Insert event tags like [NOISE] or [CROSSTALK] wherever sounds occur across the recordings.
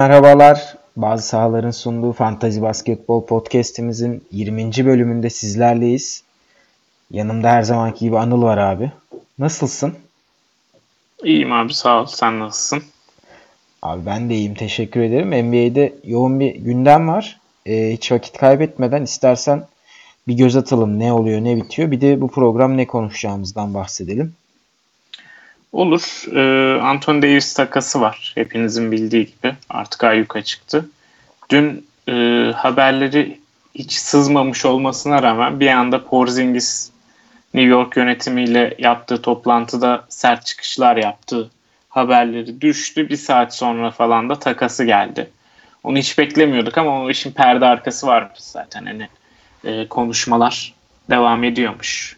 Merhabalar. Bazı sahaların sunduğu Fantazi Basketbol Podcast'imizin 20. bölümünde sizlerleyiz. Yanımda her zamanki gibi Anıl var abi. Nasılsın? İyiyim abi sağ ol. Sen nasılsın? Abi ben de iyiyim. Teşekkür ederim. NBA'de yoğun bir gündem var. Ee, hiç vakit kaybetmeden istersen bir göz atalım ne oluyor ne bitiyor. Bir de bu program ne konuşacağımızdan bahsedelim. Olur. Ee, Anthony Davis takası var. Hepinizin bildiği gibi. Artık ayyuka çıktı. Dün e, haberleri hiç sızmamış olmasına rağmen bir anda Porzingis New York yönetimiyle yaptığı toplantıda sert çıkışlar yaptı. Haberleri düştü. Bir saat sonra falan da takası geldi. Onu hiç beklemiyorduk ama o işin perde arkası varmış zaten. Hani e, konuşmalar devam ediyormuş.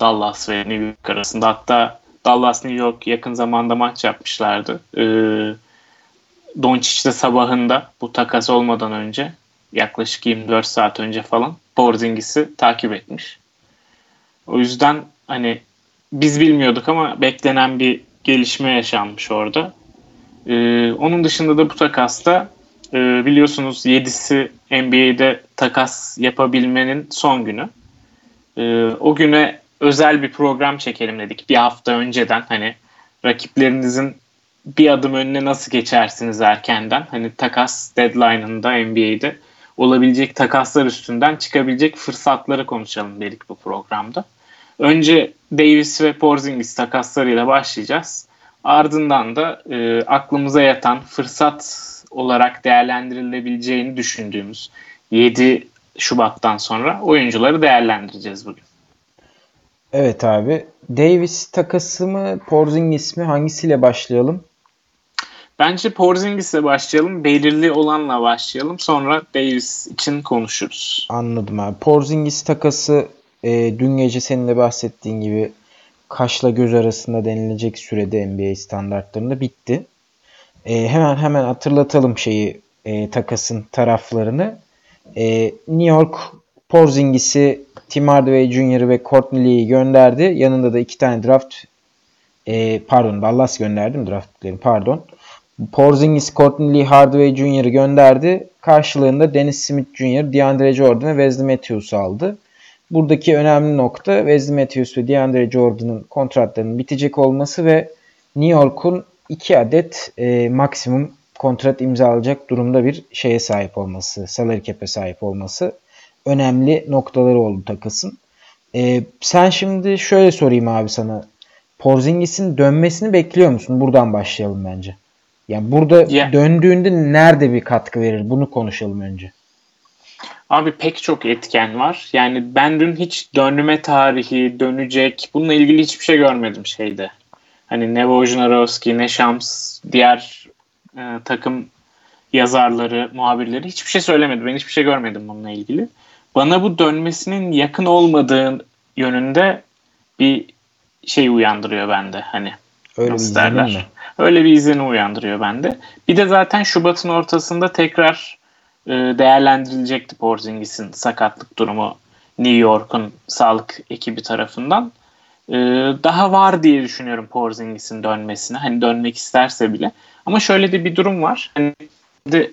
Dallas ve New York arasında. Hatta Dallas New York yakın zamanda maç yapmışlardı. Ee, Doncic de sabahında bu takas olmadan önce yaklaşık 24 saat önce falan Porzingis'i takip etmiş. O yüzden hani biz bilmiyorduk ama beklenen bir gelişme yaşanmış orada. Ee, onun dışında da bu takasta e, biliyorsunuz 7'si NBA'de takas yapabilmenin son günü. Ee, o güne özel bir program çekelim dedik. Bir hafta önceden hani rakiplerinizin bir adım önüne nasıl geçersiniz erkenden? Hani takas deadline'ında NBA'de olabilecek takaslar üstünden çıkabilecek fırsatları konuşalım dedik bu programda. Önce Davis ve Porzingis takaslarıyla başlayacağız. Ardından da e, aklımıza yatan fırsat olarak değerlendirilebileceğini düşündüğümüz 7 Şubat'tan sonra oyuncuları değerlendireceğiz bugün. Evet abi. Davis takası mı Porzingis mi hangisiyle başlayalım? Bence Porzingis'le başlayalım. Belirli olanla başlayalım. Sonra Davis için konuşuruz. Anladım abi. Porzingis takası e, dün gece senin de bahsettiğin gibi kaşla göz arasında denilecek sürede NBA standartlarında bitti. E, hemen hemen hatırlatalım şeyi e, takasın taraflarını. E, New York Porzingis'i Tim Hardaway Jr. ve Courtney Lee'yi gönderdi. Yanında da iki tane draft e, pardon Dallas gönderdim draftları pardon. Porzingis, Courtney Lee, Hardaway Jr. gönderdi. Karşılığında Dennis Smith Jr., DeAndre Jordan ve Wesley Matthews'u aldı. Buradaki önemli nokta Wesley Matthews ve DeAndre Jordan'ın kontratlarının bitecek olması ve New York'un iki adet e, maksimum kontrat imzalayacak durumda bir şeye sahip olması, salary cap'e sahip olması önemli noktaları oldu takasın. Ee, sen şimdi şöyle sorayım abi sana. Porzingis'in dönmesini bekliyor musun? Buradan başlayalım bence. Yani burada yeah. döndüğünde nerede bir katkı verir? Bunu konuşalım önce. Abi pek çok etken var. Yani ben dün hiç dönme tarihi, dönecek bununla ilgili hiçbir şey görmedim şeyde. Hani ne Wojnarowski ne Shams diğer e, takım yazarları, muhabirleri hiçbir şey söylemedi. Ben hiçbir şey görmedim bununla ilgili bana bu dönmesinin yakın olmadığı yönünde bir şey uyandırıyor bende hani. Öyle nasıl derler. Mi? Öyle bir izini uyandırıyor bende. Bir de zaten Şubat'ın ortasında tekrar e, değerlendirilecekti Porzingis'in sakatlık durumu New York'un sağlık ekibi tarafından. E, daha var diye düşünüyorum Porzingis'in dönmesine. Hani dönmek isterse bile. Ama şöyle de bir durum var. Hani de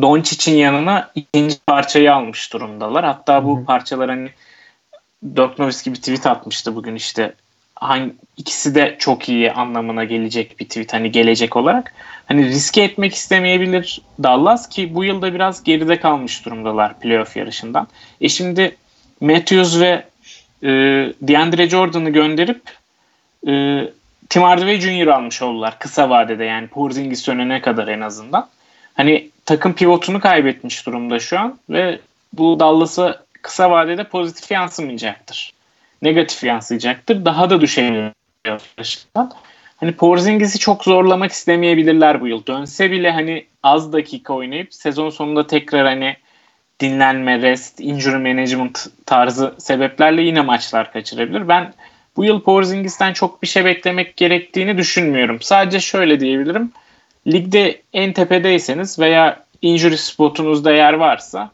Doncic'in yanına ikinci parçayı almış durumdalar. Hatta bu parçalar hani Dirk Nowitzki bir tweet atmıştı bugün işte hangi ikisi de çok iyi anlamına gelecek bir tweet hani gelecek olarak. Hani riske etmek istemeyebilir Dallas ki bu yılda biraz geride kalmış durumdalar playoff yarışından. E şimdi Matthews ve e, DeAndre Jordan'ı gönderip e, Tim Hardaway Jr. almış oldular kısa vadede yani Porzingis dönene kadar en azından. Hani takım pivotunu kaybetmiş durumda şu an ve bu Dallas'a kısa vadede pozitif yansımayacaktır. Negatif yansıyacaktır. Daha da düşebilir. Hani Porzingis'i çok zorlamak istemeyebilirler bu yıl. Dönse bile hani az dakika oynayıp sezon sonunda tekrar hani dinlenme, rest, injury management tarzı sebeplerle yine maçlar kaçırabilir. Ben bu yıl Porzingis'ten çok bir şey beklemek gerektiğini düşünmüyorum. Sadece şöyle diyebilirim ligde en tepedeyseniz veya injury spotunuzda yer varsa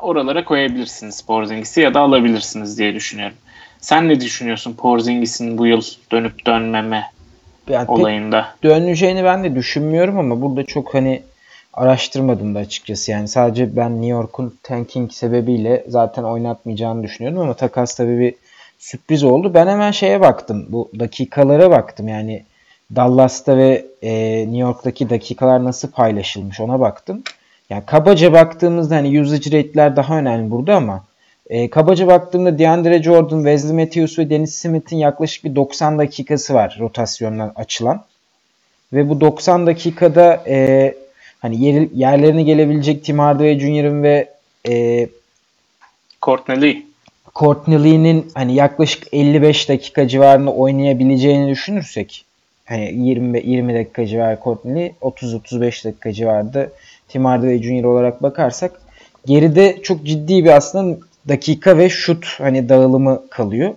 oralara koyabilirsiniz Porzingis'i ya da alabilirsiniz diye düşünüyorum. Sen ne düşünüyorsun Porzingis'in bu yıl dönüp dönmeme yani olayında? Döneceğini ben de düşünmüyorum ama burada çok hani araştırmadım da açıkçası. Yani sadece ben New York'un tanking sebebiyle zaten oynatmayacağını düşünüyordum ama takas tabii bir sürpriz oldu. Ben hemen şeye baktım. Bu dakikalara baktım. Yani Dallas'ta ve e, New York'taki dakikalar nasıl paylaşılmış ona baktım. Yani kabaca baktığımızda hani usage rate'ler daha önemli burada ama e, kabaca baktığımda DeAndre Jordan, Wesley Matthews ve Dennis Smith'in yaklaşık bir 90 dakikası var rotasyondan açılan. Ve bu 90 dakikada e, hani yer, yerlerine gelebilecek Tim Hardaway Jr.'ın ve e, Courtney Lee. Courtney Lee'nin hani yaklaşık 55 dakika civarında oynayabileceğini düşünürsek hani 20 20 dakika civarı Courtney Lee 30 35 dakika civarında Tim Hardaway Jr. olarak bakarsak geride çok ciddi bir aslında dakika ve şut hani dağılımı kalıyor.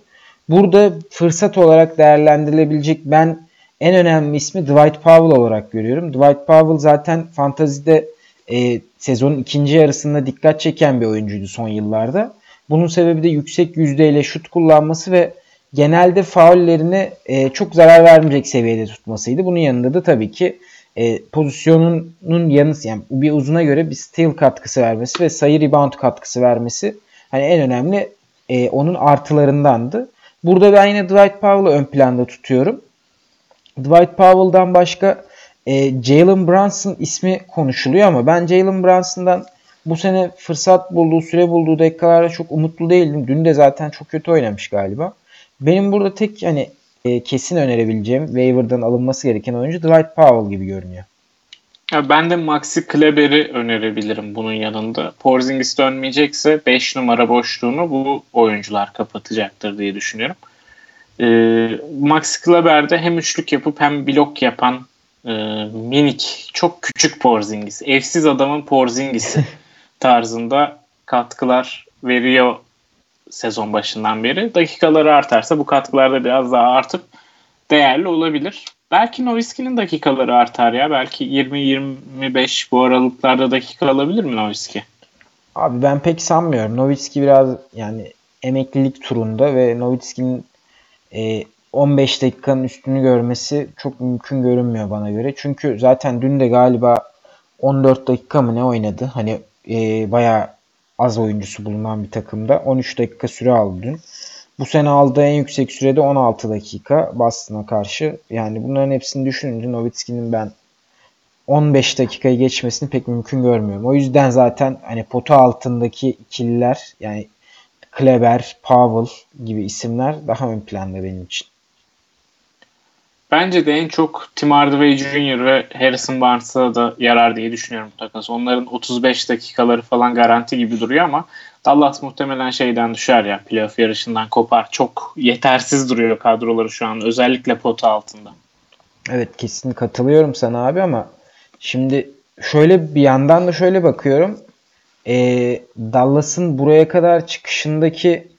Burada fırsat olarak değerlendirilebilecek ben en önemli ismi Dwight Powell olarak görüyorum. Dwight Powell zaten fantazide e, sezonun ikinci yarısında dikkat çeken bir oyuncuydu son yıllarda. Bunun sebebi de yüksek yüzdeyle şut kullanması ve genelde faullerini e, çok zarar vermeyecek seviyede tutmasıydı. Bunun yanında da tabii ki e, pozisyonunun yanı yani bir uzuna göre bir steal katkısı vermesi ve sayı rebound katkısı vermesi hani en önemli e, onun artılarındandı. Burada ben yine Dwight Powell'ı ön planda tutuyorum. Dwight Powell'dan başka e, Jalen Brunson ismi konuşuluyor ama ben Jalen Brunson'dan bu sene fırsat bulduğu, süre bulduğu dakikalarda çok umutlu değildim. Dün de zaten çok kötü oynamış galiba. Benim burada tek hani e, kesin önerebileceğim waiver'dan alınması gereken oyuncu Dwight Powell gibi görünüyor. Ya ben de Maxi Kleber'i önerebilirim bunun yanında. Porzingis dönmeyecekse 5 numara boşluğunu bu oyuncular kapatacaktır diye düşünüyorum. Ee, Maxi Kleber'de hem üçlük yapıp hem blok yapan e, minik, çok küçük Porzingis. Evsiz adamın Porzingis'i [LAUGHS] tarzında katkılar veriyor sezon başından beri. Dakikaları artarsa bu katkılar da biraz daha artıp değerli olabilir. Belki Nowitzki'nin dakikaları artar ya. Belki 20-25 bu aralıklarda dakika alabilir mi Nowitzki? Abi ben pek sanmıyorum. Nowitzki biraz yani emeklilik turunda ve Nowitzki'nin e, 15 dakikanın üstünü görmesi çok mümkün görünmüyor bana göre. Çünkü zaten dün de galiba 14 dakika mı ne oynadı? Hani e, bayağı az oyuncusu bulunan bir takımda. 13 dakika süre aldı dün. Bu sene aldığı en yüksek sürede 16 dakika Boston'a karşı. Yani bunların hepsini düşününce Nowitzki'nin ben 15 dakikayı geçmesini pek mümkün görmüyorum. O yüzden zaten hani pota altındaki ikililer yani Kleber, Powell gibi isimler daha ön planda benim için. Bence de en çok Tim Hardaway Jr. ve Harrison Barnes'a da yarar diye düşünüyorum takas. Onların 35 dakikaları falan garanti gibi duruyor ama Dallas muhtemelen şeyden düşer ya playoff yarışından kopar. Çok yetersiz duruyor kadroları şu an özellikle pota altında. Evet kesin katılıyorum sana abi ama şimdi şöyle bir yandan da şöyle bakıyorum. Ee, Dallas'ın buraya kadar çıkışındaki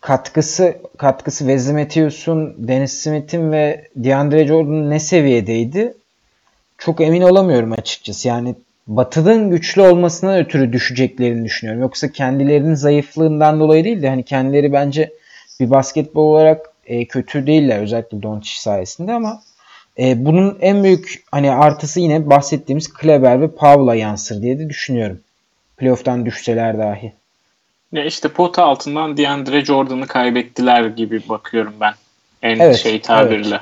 katkısı katkısı Wesley Matthews'un, Dennis Smith'in ve DeAndre Jordan'ın ne seviyedeydi? Çok emin olamıyorum açıkçası. Yani Batı'nın güçlü olmasına ötürü düşeceklerini düşünüyorum. Yoksa kendilerinin zayıflığından dolayı değil de hani kendileri bence bir basketbol olarak e, kötü değiller özellikle Doncic sayesinde ama e, bunun en büyük hani artısı yine bahsettiğimiz Kleber ve Paula yansır diye de düşünüyorum. Playoff'tan düşseler dahi. Ya işte pota altından DeAndre Jordan'ı kaybettiler gibi bakıyorum ben. En evet, şey tabirle.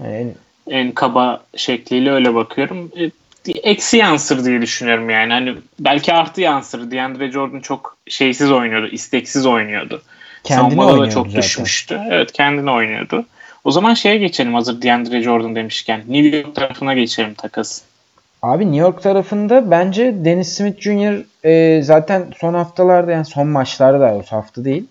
Evet. Yani en... en kaba şekliyle öyle bakıyorum. E, eksi yansır diye düşünüyorum yani. Hani belki artı yansır. DeAndre Jordan çok şeysiz oynuyordu, isteksiz oynuyordu. Kendini Savunmada da çok zaten. düşmüştü. Evet kendini oynuyordu. O zaman şeye geçelim hazır DeAndre Jordan demişken. New York tarafına geçelim takas. Abi New York tarafında bence Dennis Smith Jr. E, zaten son haftalarda yani son maçlarda da hafta değil.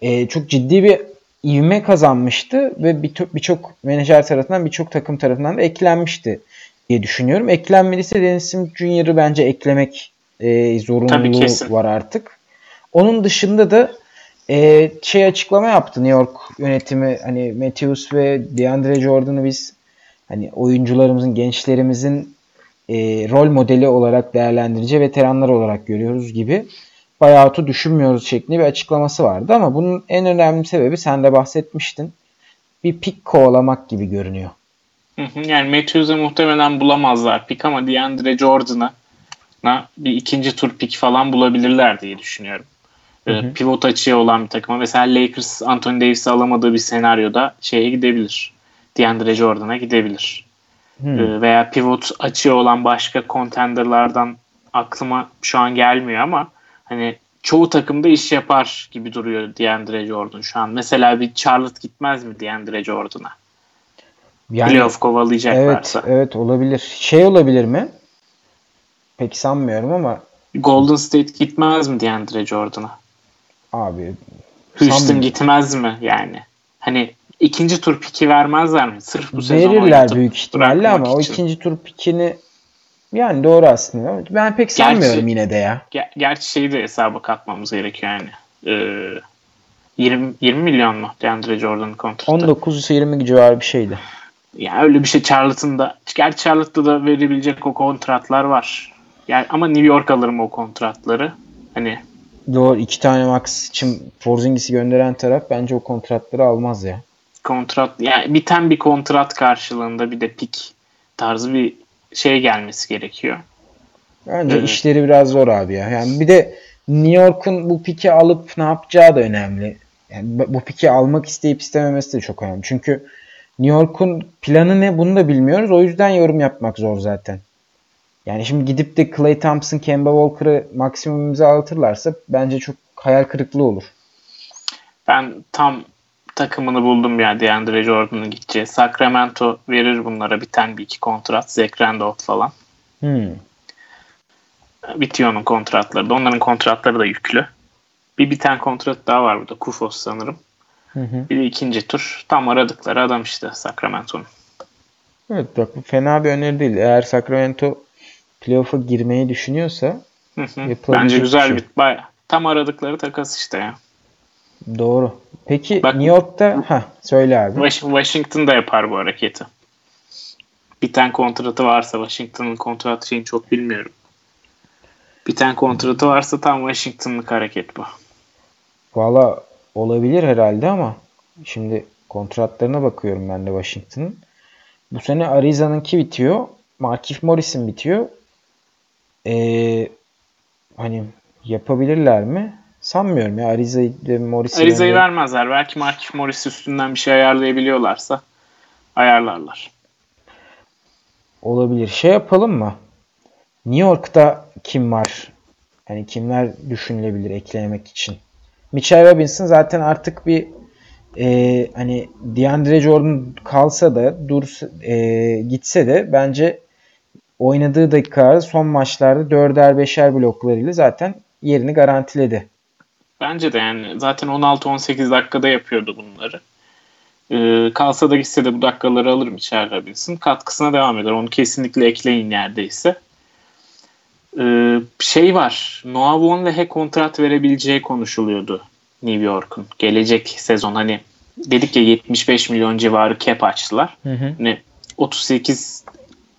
E, çok ciddi bir ivme kazanmıştı ve birçok bir menajer tarafından birçok takım tarafından da eklenmişti diye düşünüyorum. Eklenmediyse Dennis Smith Jr.'ı bence eklemek e, zorunluluğu var artık. Onun dışında da e, şey açıklama yaptı New York yönetimi hani Matthews ve DeAndre Jordan'ı biz hani oyuncularımızın, gençlerimizin e, rol modeli olarak değerlendirici veteranlar olarak görüyoruz gibi buyout'u düşünmüyoruz şeklinde bir açıklaması vardı ama bunun en önemli sebebi sen de bahsetmiştin. Bir pik kovalamak gibi görünüyor. Yani Matthews'e muhtemelen bulamazlar pik ama DeAndre Jordan'a bir ikinci tur pik falan bulabilirler diye düşünüyorum. Hı hı. Pivot açığı olan bir takıma. Mesela Lakers Anthony Davis'i alamadığı bir senaryoda şeye gidebilir. DeAndre Jordan'a gidebilir. Hmm. Veya pivot açığı olan başka contenderlardan aklıma şu an gelmiyor ama hani çoğu takımda iş yapar gibi duruyor DeAndre Jordan şu an. Mesela bir Charlotte gitmez mi DeAndre Jordan'a? Yani, Playoff kovalayacaklarsa. Evet, evet olabilir. Şey olabilir mi? Pek sanmıyorum ama Golden State gitmez mi DeAndre Jordan'a? Abi Houston gitmez mi yani? Hani ikinci tur piki vermezler mi? Sırf bu sezon Verirler büyük ihtimalle ama için. o ikinci tur pikini yani doğru aslında. Ben pek sanmıyorum gerçi, yine de ya. Ger- gerçi şeyi de hesaba katmamız gerekiyor yani. Ee, 20, 20 milyon mu DeAndre Jordan'ın kontratı? 19-20 civarı bir şeydi. Yani öyle bir şey Charlotte'ın da. Gerçi Charlotte'da da verebilecek o kontratlar var. Yani ama New York alırım o kontratları. Hani Doğru. iki tane max için Porzingis'i gönderen taraf bence o kontratları almaz ya. Kontrat yani biten bir kontrat karşılığında bir de pik tarzı bir şey gelmesi gerekiyor. Bence evet. işleri biraz zor abi ya. Yani bir de New York'un bu piki alıp ne yapacağı da önemli. Yani bu piki almak isteyip istememesi de çok önemli. Çünkü New York'un planı ne bunu da bilmiyoruz. O yüzden yorum yapmak zor zaten. Yani şimdi gidip de Clay Thompson, Kemba Walker'ı maksimum imzalatırlarsa bence çok hayal kırıklığı olur. Ben tam takımını buldum ya DeAndre Jordan'ın gideceği. Sacramento verir bunlara biten bir iki kontrat. Zach Randolph falan. Hmm. Bitiyor onun kontratları da. Onların kontratları da yüklü. Bir biten kontrat daha var burada. Kufos sanırım. Hı hı. Bir de ikinci tur. Tam aradıkları adam işte Sacramento'nun. Evet bak bu fena bir öneri değil. Eğer Sacramento playoff'a girmeyi düşünüyorsa hı hı. Bence güzel bir, şey. baya tam aradıkları takas işte ya. Doğru. Peki Bak, New York'ta ha söyle abi. Washington da yapar bu hareketi. Biten kontratı varsa Washington'ın kontrat şeyini çok bilmiyorum. Biten kontratı varsa tam Washington'lık hareket bu. Valla olabilir herhalde ama şimdi kontratlarına bakıyorum ben de Washington'ın. Bu sene Arizona'nınki bitiyor. Markif Morris'in bitiyor. Ee, hani yapabilirler mi? Sanmıyorum ya Ariza'yı ve Morris'i. Ariza'yı vermezler. Belki Markif Morris üstünden bir şey ayarlayabiliyorlarsa ayarlarlar. Olabilir. Şey yapalım mı? New York'ta kim var? Yani kimler düşünülebilir eklemek için? Mitchell Robinson zaten artık bir e, hani DeAndre Jordan kalsa da dur e, gitse de bence oynadığı dakikalarda son maçlarda 4'er 5'er bloklarıyla zaten yerini garantiledi. Bence de yani zaten 16-18 dakikada yapıyordu bunları. Ee, kalsa da gitse de bu dakikaları alır Mitchell Robinson. Katkısına devam eder. Onu kesinlikle ekleyin neredeyse. Ee, şey var. Noah Vonleh'e kontrat verebileceği konuşuluyordu New York'un. Gelecek sezon hani dedik ya 75 milyon civarı cap açtılar. Hı hı. Hani 38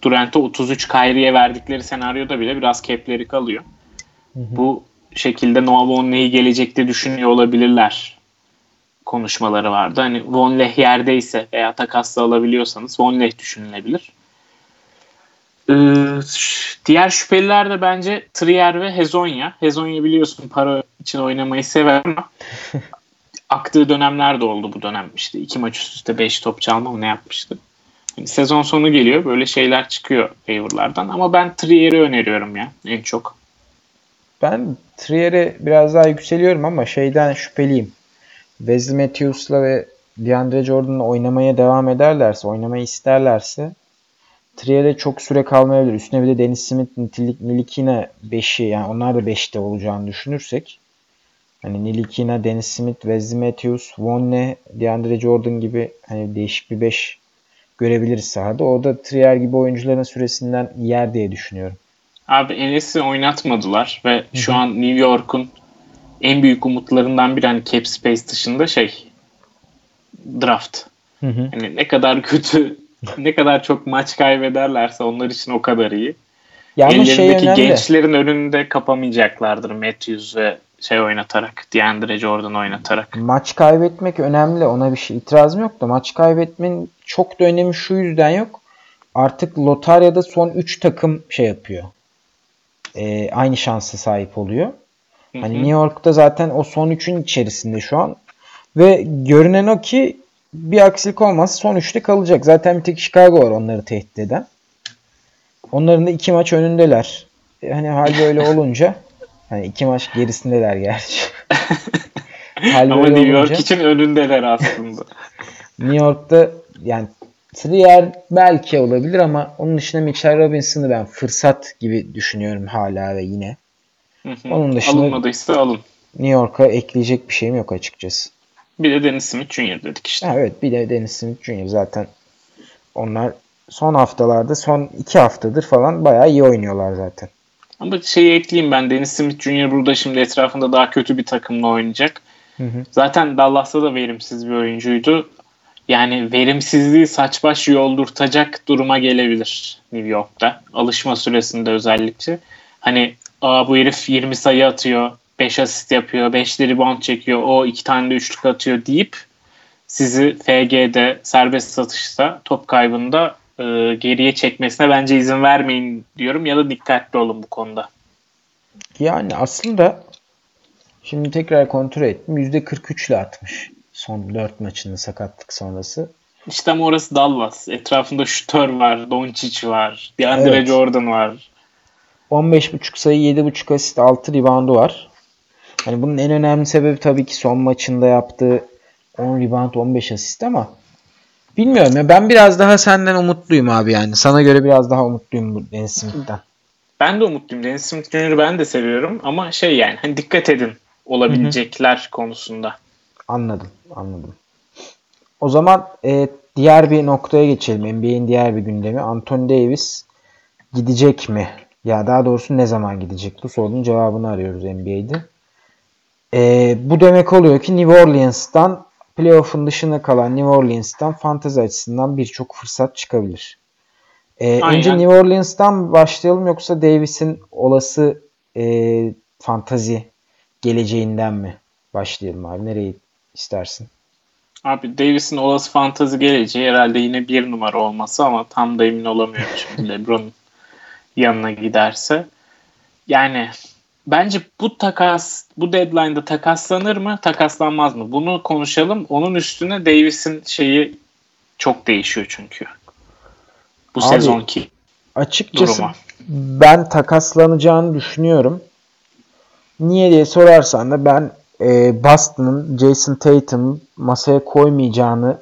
Durant'e 33 Kyrie'ye verdikleri senaryoda bile biraz cap'leri kalıyor. Hı hı. Bu şekilde Noah Vonleh'i gelecekte düşünüyor olabilirler konuşmaları vardı. Hani Vonleh yerdeyse veya takasla alabiliyorsanız Vonleh düşünülebilir. Ee, diğer şüpheliler de bence Trier ve Hezonya. Hezonya biliyorsun para için oynamayı sever ama [LAUGHS] aktığı dönemler de oldu bu dönem. İşte iki maç üst üste 5 top çalma mı ne yapmıştı. Yani sezon sonu geliyor böyle şeyler çıkıyor favorlardan ama ben Trier'i öneriyorum ya en çok. Ben Trier'e biraz daha yükseliyorum ama şeyden şüpheliyim. Wesley Matthews'la ve DeAndre Jordan'la oynamaya devam ederlerse, oynamayı isterlerse Trier'e çok süre kalmayabilir. Üstüne bir de Dennis Smith, Nilikina 5'i yani onlar da 5'te olacağını düşünürsek hani Nilikina, Dennis Smith, Wesley Matthews, Vonne, DeAndre Jordan gibi hani değişik bir 5 görebiliriz sahada. O da Trier gibi oyuncuların süresinden yer diye düşünüyorum. Abi Enes'i oynatmadılar ve Hı-hı. şu an New York'un en büyük umutlarından biri hani cap space dışında şey draft. Hı hı. Yani ne kadar kötü [LAUGHS] ne kadar çok maç kaybederlerse onlar için o kadar iyi. Ya şey Ellerindeki şey gençlerin önünde kapamayacaklardır Matthews ve şey oynatarak, DeAndre Jordan oynatarak. Maç kaybetmek önemli. Ona bir şey itirazım yok da maç kaybetmenin çok da önemi şu yüzden yok. artık lotaryada son 3 takım şey yapıyor. Ee, aynı şansa sahip oluyor. Hı Hani. New York'ta zaten o son 3'ün içerisinde şu an. Ve görünen o ki bir aksilik olmazsa son 3'te kalacak. Zaten bir tek Chicago var onları tehdit eden. Onların da iki maç önündeler. E, Hani hal böyle [LAUGHS] olunca hani iki maç gerisindeler gerçi. [LAUGHS] hal Ama New York olunca- için önündeler aslında. [LAUGHS] New York'ta yani Trier belki olabilir ama onun dışında Mitchell Robinson'ı ben fırsat gibi düşünüyorum hala ve yine. Hı hı. Onun dışında- Alınmadıysa alın. New York'a ekleyecek bir şeyim yok açıkçası. Bir de Dennis Smith Jr. dedik işte. Ha, evet bir de Dennis Smith Jr. zaten onlar son haftalarda son iki haftadır falan bayağı iyi oynuyorlar zaten. Ama şeyi ekleyeyim ben. Dennis Smith Jr. burada şimdi etrafında daha kötü bir takımla oynayacak. Hı hı. Zaten Dallas'ta da verimsiz bir oyuncuydu. Yani verimsizliği saç baş yoldurtacak duruma gelebilir New York'ta. Alışma süresinde özellikle. Hani Aa, bu herif 20 sayı atıyor, 5 asist yapıyor, 5 de rebound çekiyor, o 2 tane de üçlük atıyor deyip sizi FG'de serbest satışta top kaybında e, geriye çekmesine bence izin vermeyin diyorum ya da dikkatli olun bu konuda. Yani aslında şimdi tekrar kontrol ettim. %43 ile atmış son 4 maçında sakatlık sonrası. İşte ama orası Dallas. Etrafında şutör var, Doncic var, DeAndre Evet. Jordan var. 15.5 sayı, 7.5 asist, 6 reboundu var. Hani bunun en önemli sebebi tabii ki son maçında yaptığı 10 rebound, 15 asist ama bilmiyorum ya ben biraz daha senden umutluyum abi yani. Sana göre biraz daha umutluyum bu Dennis Smith'ten. Ben de umutluyum. Dennis Smith Jr.'ı ben de seviyorum ama şey yani hani dikkat edin olabilecekler konusunda. Anladım, anladım. O zaman e, diğer bir noktaya geçelim. NBA'in diğer bir gündemi. Anthony Davis gidecek mi? Ya daha doğrusu ne zaman gidecek? Bu sorunun cevabını arıyoruz NBA'de. E, bu demek oluyor ki New Orleans'tan playoff'un dışında kalan New Orleans'tan fantezi açısından birçok fırsat çıkabilir. E, Aynen. önce New Orleans'tan başlayalım yoksa Davis'in olası e, fantazi geleceğinden mi başlayalım abi? Nereyi istersin? Abi Davis'in olası fantazi geleceği herhalde yine bir numara olması ama tam da emin olamıyorum şimdi [LAUGHS] LeBron'un yanına giderse. Yani bence bu takas bu deadline'da takaslanır mı takaslanmaz mı? Bunu konuşalım. Onun üstüne Davis'in şeyi çok değişiyor çünkü. Bu Abi, sezonki Açıkçası duruma. ben takaslanacağını düşünüyorum. Niye diye sorarsan da ben e, Boston'ın Jason Tatum masaya koymayacağını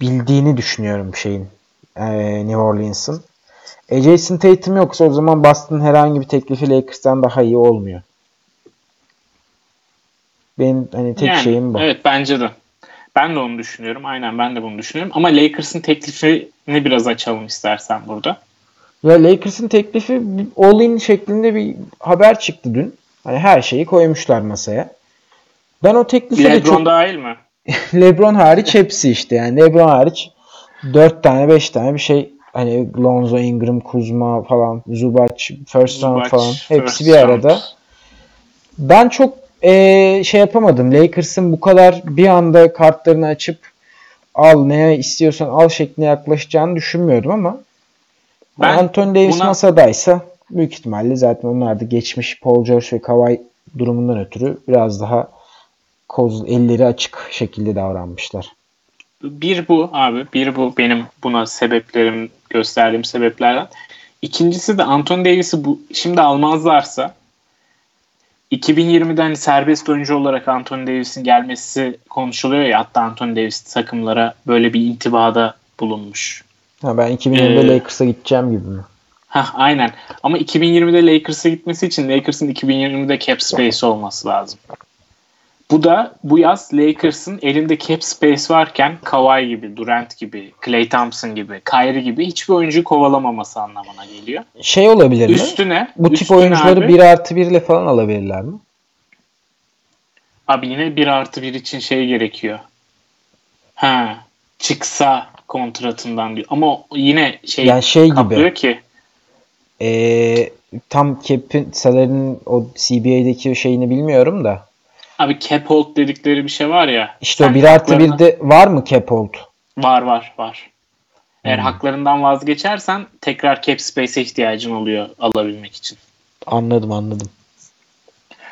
bildiğini düşünüyorum şeyin e, New Orleans'ın. E, Jason Tatum yoksa o zaman Boston'ın herhangi bir teklifi Lakers'tan daha iyi olmuyor. Benim hani tek Yani, şeyim bu. Evet bence de. Ben de onu düşünüyorum. Aynen ben de bunu düşünüyorum. Ama Lakers'ın teklifini biraz açalım istersen burada. Ya Lakers'ın teklifi all-in şeklinde bir haber çıktı dün. Hani her şeyi koymuşlar masaya. Ben o teklife de LeBron çok dahil mi? [LAUGHS] LeBron hariç hepsi işte yani LeBron hariç 4 tane 5 tane bir şey hani Lonzo, Ingram, Kuzma falan, Zubac, first round Zubac, falan hepsi bir round. arada. Ben çok eee, şey yapamadım. Lakers'ın bu kadar bir anda kartlarını açıp al ne istiyorsan al şeklinde yaklaşacağını düşünmüyordum ama Ben Anthony Davis buna- masadaysa büyük ihtimalle zaten onlar da geçmiş Paul George ve Kawhi durumundan ötürü biraz daha koz elleri açık şekilde davranmışlar. Bir bu abi. Bir bu benim buna sebeplerim gösterdiğim sebeplerden. İkincisi de Anthony Davis'i bu şimdi almazlarsa 2020'den hani serbest oyuncu olarak Anthony Davis'in gelmesi konuşuluyor ya hatta Anthony Davis takımlara böyle bir intibada bulunmuş. Ha, ben 2020'de Ee, Lakers'a gideceğim gibi mi? Hah aynen. Ama 2020'de Lakers'a gitmesi için Lakers'ın 2020'de cap space olması lazım. Bu da bu yaz Lakers'ın elinde cap space varken Kawhi gibi, Durant gibi, Klay Thompson gibi, Kyrie gibi hiçbir oyuncu kovalamaması anlamına geliyor. Şey olabilir mi? Üstüne Bu tip üstüne oyuncuları abi, 1 artı 1 ile falan alabilirler mi? abi yine 1 artı 1 için şey gerekiyor. Ha çıksa kontratından diyor. Ama yine şey, Yani şey gibi. ki Ee, tam cap'in salary'nin o CBA'deki şeyini bilmiyorum da. abi cap hold dedikleri bir şey var ya. İşte o sen 1 artı haklarını- 1'de var mı cap hold? Var var var. Eğer Hmm. haklarından vazgeçersen tekrar cap space'e ihtiyacın oluyor alabilmek için. Anladım anladım.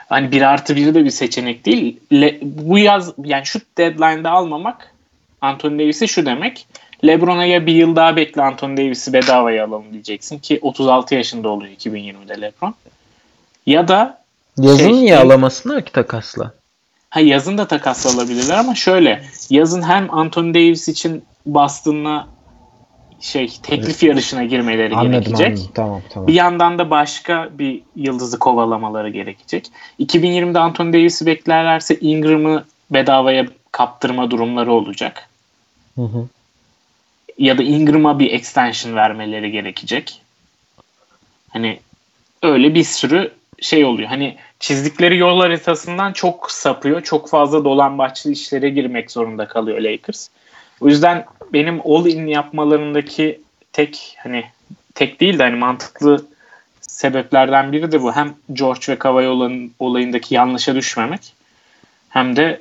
Hani 1 artı 1 de bir seçenek değil. Le- bu yaz yani şu deadline'da almamak Anthony Davis'i şu demek. LeBron'a ya bir yıl daha bekle Anthony Davis'i bedavaya alalım diyeceksin ki 36 yaşında oluyor 2020'de LeBron. Ya da Yazın Şey, niye en- alamasınlar ki takasla? ha yazın da takasla alabilirler ama şöyle yazın hem Anthony Davis için Boston'la şey teklif yarışına girmeleri Anladım gerekecek. anladım. Tamam tamam. Bir yandan da başka bir yıldızı kovalamaları gerekecek. 2020'de Anthony Davis'i beklerlerse Ingram'ı bedavaya kaptırma durumları olacak. Hı hı. Ya da Ingram'a bir extension vermeleri gerekecek. Hani öyle bir sürü şey oluyor. Hani çizdikleri yol haritasından çok sapıyor. Çok fazla dolambaçlı işlere girmek zorunda kalıyor Lakers. O yüzden benim all-in yapmalarındaki tek hani tek değil de hani mantıklı sebeplerden biri de bu. Hem George ve olan olayındaki yanlışa düşmemek hem de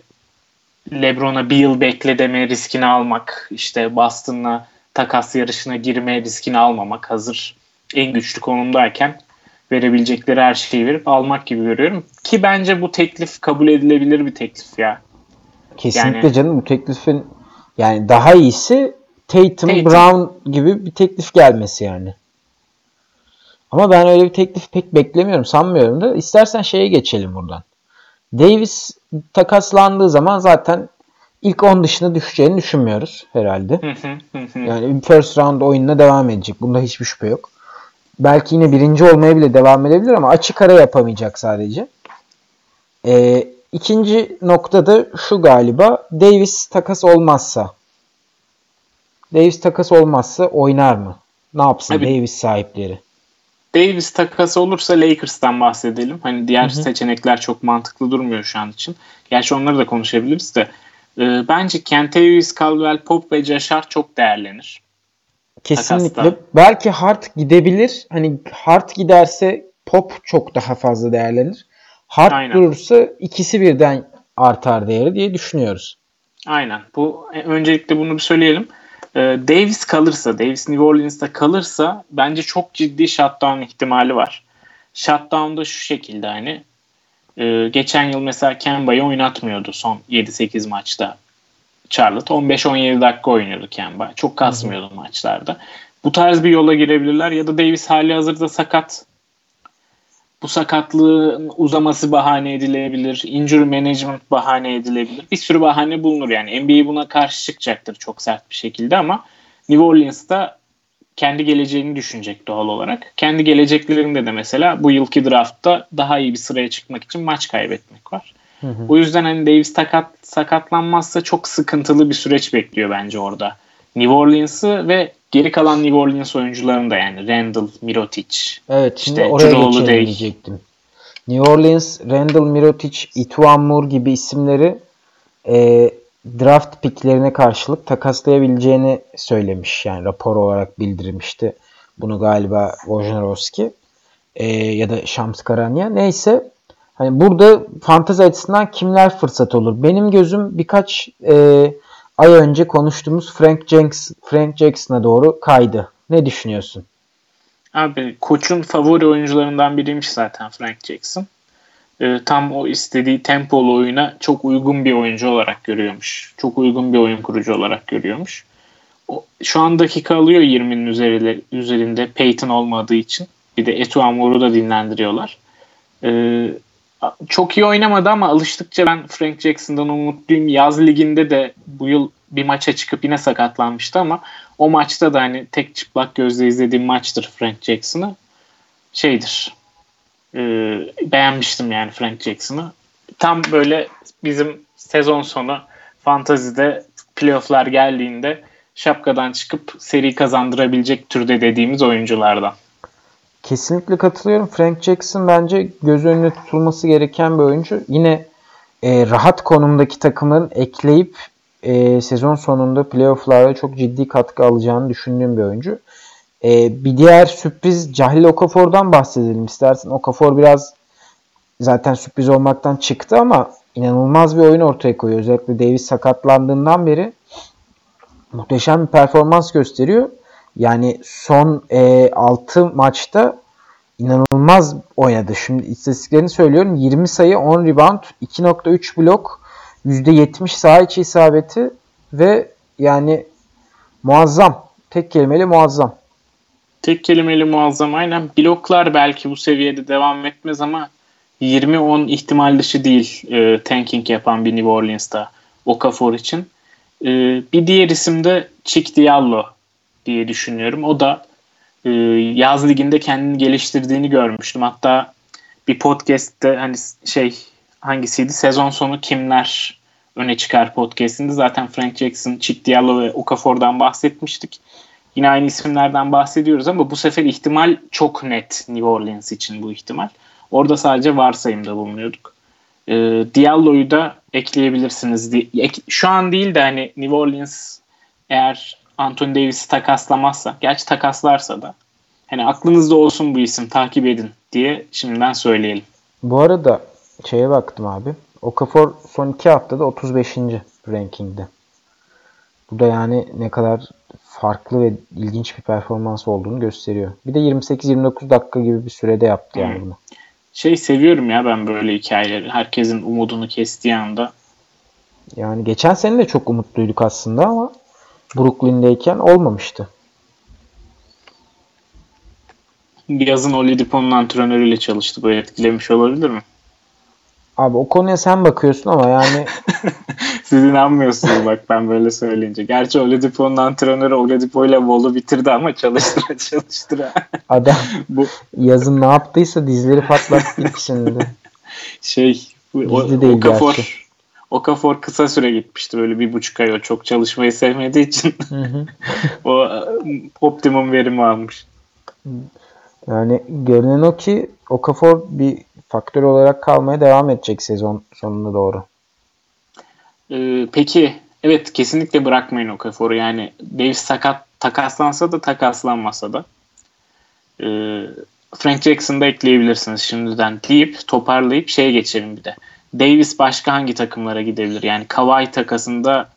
LeBron'a bir yıl bekle deme riskini almak. işte Boston'la takas yarışına girme riskini almamak. Hazır en güçlü konumdayken verebilecekleri her şeyi verip almak gibi görüyorum. Ki bence bu teklif kabul edilebilir bir teklif ya. Kesinlikle Yani- canım bu teklifin yani daha iyisi Tatum, Tatum. Brown gibi bir teklif gelmesi yani. Ama ben öyle bir teklif pek beklemiyorum, sanmıyorum da. İstersen şeye geçelim buradan. Davis takaslandığı zaman zaten ilk 10 dışına düşeceğini düşünmüyoruz herhalde. Yani first round oyununa devam edecek. Bunda hiçbir şüphe yok. Belki yine birinci olmaya bile devam edebilir ama açık ara yapamayacak sadece. Ee, ikinci noktada şu galiba. Davis takas olmazsa. Davis takas olmazsa oynar mı? Ne yapsın Tabii. Davis sahipleri? Davis takası olursa Lakers'tan bahsedelim. Hani diğer Hı hı. seçenekler çok mantıklı durmuyor şu an için. Gerçi onları da konuşabiliriz de. E, bence Kentavius, Caldwell Pope ve Hart çok değerlenir. Kesinlikle. Takasla. Belki Hart gidebilir. Hani Hart giderse Pop çok daha fazla değerlenir. Hart Aynen. durursa ikisi birden artar değeri diye düşünüyoruz. Aynen. Bu e, öncelikle bunu bir söyleyelim. E, Davis kalırsa, Davis New Orleans'ta kalırsa bence çok ciddi shutdown ihtimali var. Shutdown da şu şekilde hani e, geçen yıl mesela Kemba'yı oynatmıyordu son 7-8 maçta. Charlotte 15-17 dakika oynuyordu Kemba. Çok kasmıyordu maçlarda. Bu tarz bir yola girebilirler ya da Davis hali hazırda sakat. Bu sakatlığın uzaması bahane edilebilir. Injury management bahane edilebilir. Bir sürü bahane bulunur yani. NBA buna karşı çıkacaktır çok sert bir şekilde ama New Orleans'ta kendi geleceğini düşünecek doğal olarak. Kendi geleceklerinde de mesela bu yılki draftta daha iyi bir sıraya çıkmak için maç kaybetmek var. Hı hı. O yüzden hani Davis takat, sakatlanmazsa çok sıkıntılı bir süreç bekliyor bence orada. New Orleans'ı ve geri kalan New Orleans oyuncularını da yani Randall, Mirotic. Evet şimdi İşte oraya Drew diyecektim. New Orleans, Randall Mirotic, Ituan Moore gibi isimleri e, draft picklerine karşılık takaslayabileceğini söylemiş. Yani rapor olarak bildirmişti. Bunu galiba Wojnarowski e, ya da Shams Karanya. Neyse hani burada fantezi açısından kimler fırsat olur? Benim gözüm birkaç e, ay önce konuştuğumuz Frank Jackson, Frank Jackson'a doğru kaydı. Ne düşünüyorsun? Abi koçun favori oyuncularından biriymiş zaten Frank Jackson. Ee, tam o istediği tempolu oyuna çok uygun bir oyuncu olarak görüyormuş. Çok uygun bir oyun kurucu olarak görüyormuş. O, şu an dakika alıyor 20'nin üzerinde, üzerinde Peyton olmadığı için. Bir de Etu Amor'u da dinlendiriyorlar. Ee, çok iyi oynamadı ama alıştıkça ben Frank Jackson'dan umutluyum. Yaz liginde de bu yıl bir maça çıkıp yine sakatlanmıştı ama o maçta da hani tek çıplak gözle izlediğim maçtır Frank Jackson'ı. Şeydir. e, beğenmiştim yani Frank Jackson'ı. Tam böyle bizim sezon sonu fantazide playofflar geldiğinde şapkadan çıkıp seri kazandırabilecek türde dediğimiz oyunculardan. Kesinlikle katılıyorum. Frank Jackson bence göz önüne tutulması gereken bir oyuncu. Yine e, rahat konumdaki takımların ekleyip e, sezon sonunda playofflarda çok ciddi katkı alacağını düşündüğüm bir oyuncu. E, bir diğer sürpriz Cahil Okafor'dan bahsedelim istersen. Okafor biraz zaten sürpriz olmaktan çıktı ama inanılmaz bir oyun ortaya koyuyor. Özellikle Davis sakatlandığından beri muhteşem bir performans gösteriyor. Yani son e, 6 maçta inanılmaz oynadı. Şimdi istatistiklerini söylüyorum. 20 sayı, 10 rebound, 2.3 blok, %70 saha içi isabeti ve yani muazzam. Tek kelimeyle muazzam. Tek kelimeyle muazzam aynen. Bloklar belki bu seviyede devam etmez ama 20-10 ihtimal dışı değil e, tanking yapan bir New Orleans'ta Okafor için. E, bir diğer isim de Chick Diallo diye düşünüyorum. O da e, yaz liginde kendini geliştirdiğini görmüştüm. Hatta bir podcast'te hani şey hangisiydi? Sezon sonu kimler öne çıkar podcast'inde zaten Frank Jackson, Chick Diallo ve Okafor'dan bahsetmiştik. Yine aynı isimlerden bahsediyoruz ama bu sefer ihtimal çok net New Orleans için bu ihtimal. Orada sadece varsayımda bulunuyorduk. E, Diallo'yu da ekleyebilirsiniz. Şu an değil de hani New Orleans eğer Anthony Davis'i takaslamazsa, gerçi takaslarsa da hani aklınızda olsun bu isim takip edin diye şimdiden söyleyelim. Bu arada şeye baktım abi. Okafor son iki haftada 35. rankingde. Bu da yani ne kadar farklı ve ilginç bir performans olduğunu gösteriyor. Bir de 28-29 dakika gibi bir sürede yaptı yani bunu. Şey seviyorum ya ben böyle hikayeleri. Herkesin umudunu kestiği anda. Yani geçen sene de çok umutluyduk aslında ama Brooklyn'deyken olmamıştı. Yazın Oladipo'nun antrenörüyle çalıştı. Bu etkilemiş olabilir mi? Abi o konuya sen bakıyorsun ama yani [LAUGHS] Siz inanmıyorsunuz bak ben böyle söyleyince. Gerçi Oladipo'nun antrenörü Oladipo ile Vol'u bitirdi ama çalıştıra [LAUGHS] çalıştıra. Adam Bu yazın ne yaptıysa dizleri patlattı ikisinde. Şey o, değil Okafor, gerçi. Okafor kısa süre gitmişti böyle bir buçuk ay o çok çalışmayı sevmediği için [LAUGHS] [LAUGHS] o optimum verimi almış. Yani görünen o ki Okafor bir faktör olarak kalmaya devam edecek sezon sonuna doğru. Ee, peki evet kesinlikle bırakmayın Okafor'u. Yani Davis sakat takaslansa da takaslanmasa da. Ee, Frank Jackson'da ekleyebilirsiniz şimdiden deyip toparlayıp şeye geçelim bir de. Davis başka hangi takımlara gidebilir? Yani Kawhi takasında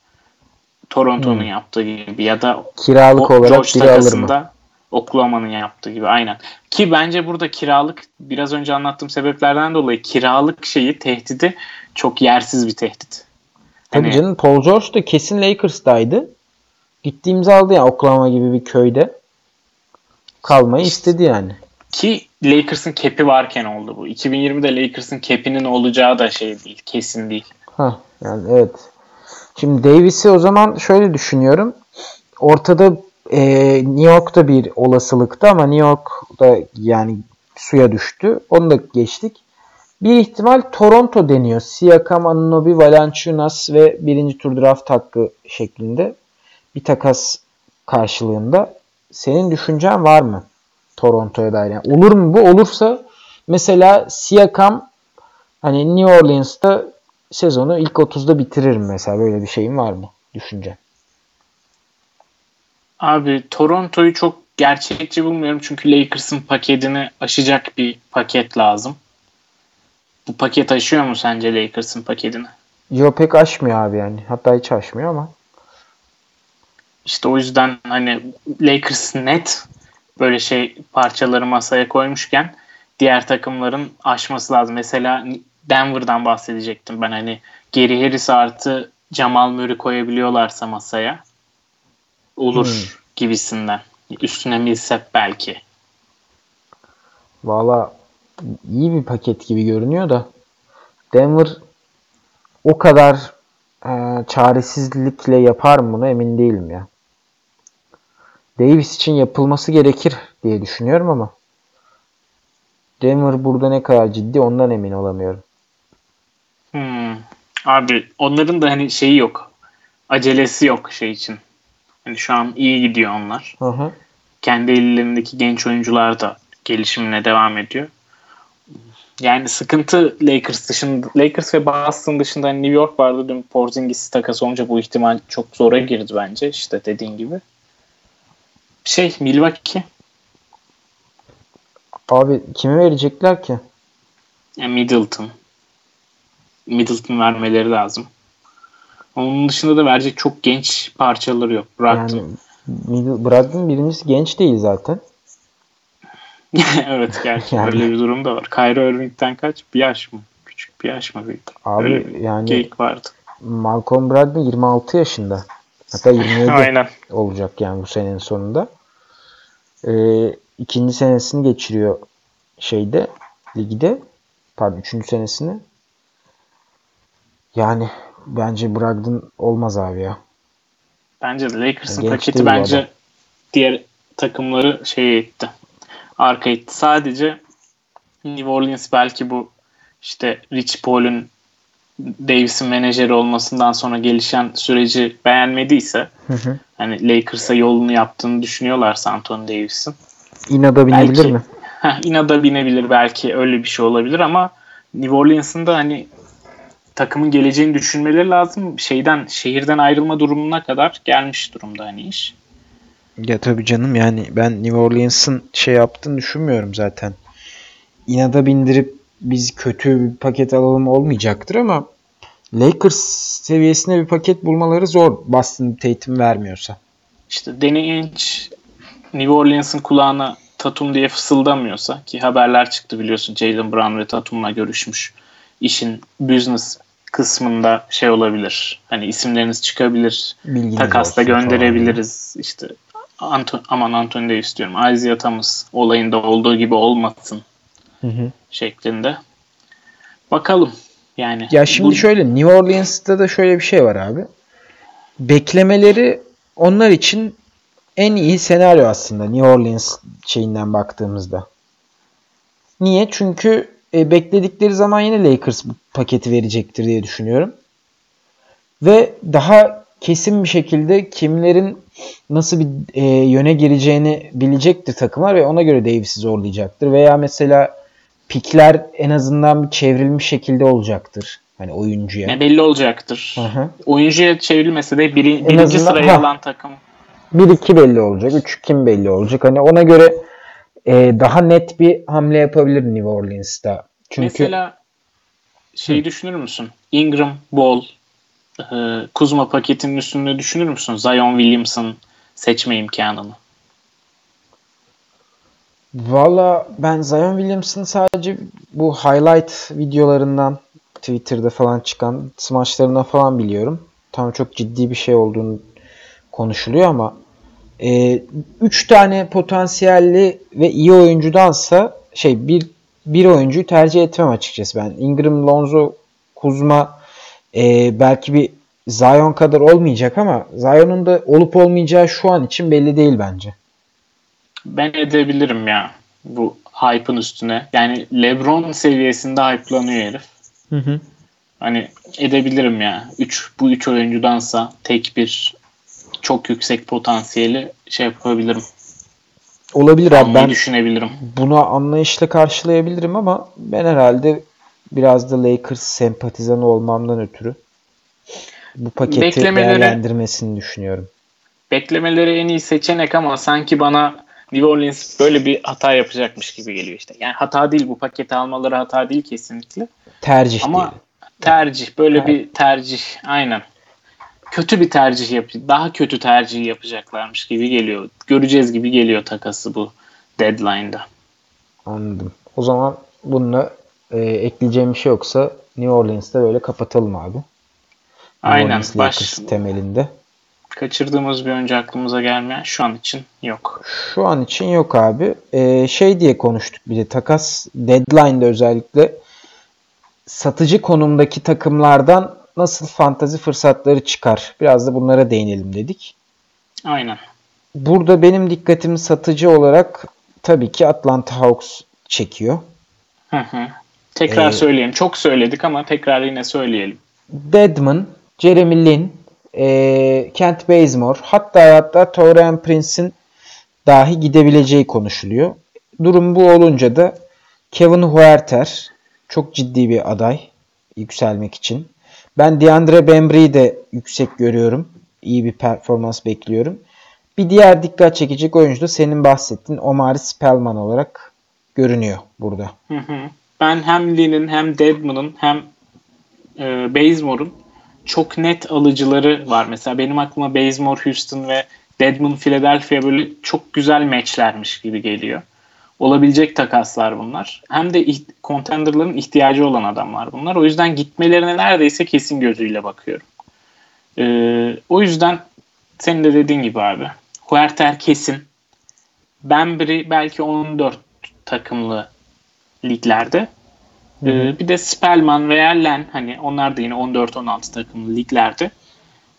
Toronto'nun hmm. yaptığı gibi ya da kiralık o, olarak George biri takasında alır mı? Oklahoma'nın yaptığı gibi aynen. Ki bence burada kiralık biraz önce anlattığım sebeplerden dolayı kiralık şeyi tehdidi çok yersiz bir tehdit. Tabii hani... canım Paul George da kesin Lakers'taydı. Gitti imzaladı yani Oklahoma gibi bir köyde. Kalmayı istedi yani. Ki Lakers'ın cap'i varken oldu bu. 2020'de Lakers'ın cap'inin olacağı da şey değil. Kesin değil. Ha yani evet. Şimdi Davis'i o zaman şöyle düşünüyorum. Ortada e, New York'ta bir olasılıktı ama New York'ta yani suya düştü. Onu da geçtik. Bir ihtimal Toronto deniyor. Siakam, Anunoby, Valanciunas ve birinci tur draft hakkı şeklinde bir takas karşılığında. Senin düşüncen var mı Toronto'ya dair? Yani olur mu bu? Olursa mesela Siakam hani New Orleans'ta sezonu ilk 30'da bitiririm mesela. Böyle bir şeyin var mı? Düşünce. Abi Toronto'yu çok gerçekçi bulmuyorum çünkü Lakers'ın paketini aşacak bir paket lazım. Bu paket aşıyor mu sence Lakers'ın paketini? Yok pek aşmıyor abi yani. Hatta hiç aşmıyor ama. İşte o yüzden hani Lakers net böyle şey parçaları masaya koymuşken diğer takımların aşması lazım. Mesela Denver'dan bahsedecektim ben hani Geri Harris artı Jamal Murray koyabiliyorlarsa masaya olur hmm. gibisinden. Üstüne Millsap belki. Valla iyi bir paket gibi görünüyor da Denver o kadar e, çaresizlikle yapar mı bunu emin değilim ya. Davis için yapılması gerekir diye düşünüyorum ama Denver burada ne kadar ciddi ondan emin olamıyorum. Hmm. Abi onların da hani şeyi yok. Acelesi yok şey için. Hani şu an iyi gidiyor onlar. Hı hı. Kendi ellerindeki genç oyuncular da gelişimine devam ediyor. Yani sıkıntı Lakers dışında Lakers ve Boston dışında New York vardı dün Porzingis takası olunca bu ihtimal çok zora girdi bence işte dediğin gibi. Şey Milwaukee. Abi kimi verecekler ki? Yani Middleton. Middleton vermeleri lazım. Onun dışında da verecek çok genç parçaları yok. Brogdon. Yani Brogdon birincisi genç değil zaten. [LAUGHS] evet gerçi [LAUGHS] yani. öyle bir durum da var. Kyrie Irving'den kaç? Bir yaş mı? Küçük bir yaş mı büyük? Abi öyle yani geyik vardı. Malcolm Brogdon 26 yaşında. Hatta 27 [LAUGHS] Aynen. olacak yani bu senenin sonunda. Ee, ikinci senesini geçiriyor şeyde ligde. Pardon üçüncü senesini. Yani bence Brogdon olmaz abi ya. Bence de Lakers'ın yani paketi bence diğer takımları şey etti. Arka etti. Sadece New Orleans belki bu işte Rich Paul'un Davis'in menajeri olmasından sonra gelişen süreci beğenmediyse hı hı. hani Lakers'a yolunu yaptığını düşünüyorlarsa Anthony Davis'in. İnada binebilir belki, mi? [LAUGHS] Heh, inada binebilir belki öyle bir şey olabilir ama New Orleans'ın da hani takımın geleceğini düşünmeleri lazım. Şeyden şehirden ayrılma durumuna kadar gelmiş durumda hani iş. Ya tabii canım yani ben New Orleans'ın şey yaptığını düşünmüyorum zaten. İnada bindirip biz kötü bir paket alalım olmayacaktır ama Lakers seviyesinde bir paket bulmaları zor Boston Tatum vermiyorsa. İşte Danny Ainge New Orleans'ın kulağına Tatum diye fısıldamıyorsa ki haberler çıktı biliyorsun Jalen Brown ve Tatum'la görüşmüş. İşin business kısmında şey olabilir. Hani isimleriniz çıkabilir. Bilginiz takasla gönderebiliriz. Falan. İşte Anton, aman Anthony Davis diyorum. Isaiah Thomas olayında olduğu gibi olmasın hı hı. Şeklinde. Bakalım. Yani ya şimdi bu... şöyle New Orleans'ta da şöyle bir şey var abi. Beklemeleri onlar için en iyi senaryo aslında New Orleans şeyinden baktığımızda. Niye? Çünkü e, bekledikleri zaman yine Lakers bu paketi verecektir diye düşünüyorum. Ve daha kesin bir şekilde kimlerin nasıl bir e, yöne gireceğini bilecektir takımlar ve ona göre Davis'i zorlayacaktır. Veya mesela pikler en azından bir çevrilmiş şekilde olacaktır. Hani oyuncuya. Ne belli olacaktır. Hı-hı. Oyuncuya çevrilmese de biri, birinci azından, sıraya ha, alan takım. 1-2 belli olacak. 3 kim belli olacak. Hani ona göre e, daha net bir hamle yapabilir New Orleans'ta. Çünkü Mesela şey Hı. düşünür müsün? Ingram, Ball, e, Kuzma paketinin üstünde düşünür müsün? Zion Williamson seçme imkanını. Valla ben Zion Williamson'ı sadece bu highlight videolarından Twitter'da falan çıkan smaçlarından falan biliyorum. Tam çok ciddi bir şey olduğunu konuşuluyor ama 3 e, üç tane potansiyelli ve iyi oyuncudansa şey bir bir oyuncuyu tercih etmem açıkçası ben. Ingram, Lonzo, Kuzma e, belki bir Zion kadar olmayacak ama Zion'un da olup olmayacağı şu an için belli değil bence. Ben edebilirim ya bu hype'ın üstüne. Yani LeBron seviyesinde hype'lanıyor herif. Hı hı. Hani edebilirim ya. Üç, bu üç oyuncudansa tek bir çok yüksek potansiyeli şey yapabilirim. Olabilir abi. Ben düşünebilirim. Bunu anlayışla karşılayabilirim ama ben herhalde biraz da Lakers sempatizanı olmamdan ötürü bu paketi beklemeleri, değerlendirmesini düşünüyorum. Beklemeleri en iyi seçenek ama sanki bana New Orleans böyle bir hata yapacakmış gibi geliyor işte. Yani hata değil bu paketi almaları hata değil kesinlikle. Tercih ama değil. tercih böyle evet. bir tercih aynen. Kötü bir tercih yap daha kötü tercih yapacaklarmış gibi geliyor. Göreceğiz gibi geliyor takası bu deadline'da. Anladım. O zaman bununla e, ekleyeceğim bir şey yoksa New Orleans'ta böyle kapatalım abi. Aynen. Baş, temelinde. Kaçırdığımız bir önce aklımıza gelmeyen şu an için yok. Şu an için yok abi. Ee, şey diye konuştuk bir de takas deadline'da özellikle satıcı konumdaki takımlardan nasıl fantazi fırsatları çıkar? Biraz da bunlara değinelim dedik. Aynen. Burada benim dikkatimi satıcı olarak tabii ki Atlanta Hawks çekiyor. Hı hı. Tekrar ee, söyleyelim. Çok söyledik ama tekrar yine söyleyelim. Deadman, Jeremy Lin, e, Kent Bazemore hatta hatta Torian Prince'in dahi gidebileceği konuşuluyor. Durum bu olunca da Kevin Huerter çok ciddi bir aday yükselmek için. Ben DeAndre Bembry'i de yüksek görüyorum. İyi bir performans bekliyorum. Bir diğer dikkat çekecek oyuncu da senin bahsettiğin Omar Spellman olarak görünüyor burada. Ben hem Lin'in hem Deadman'ın hem e, Bazemore'un çok net alıcıları var. Mesela benim aklıma Bazemore, Houston ve Deadman Philadelphia böyle çok güzel meçlermiş gibi geliyor. Olabilecek takaslar bunlar. Hem de iht- contenderların ihtiyacı olan adamlar bunlar. O yüzden gitmelerine neredeyse kesin gözüyle bakıyorum. Ee, o yüzden senin de dediğin gibi abi. Huerter kesin. Bembry belki 14 takımlı liglerde. Ee, bir de Spellman veya Len hani onlar da yine 14-16 takımlı liglerde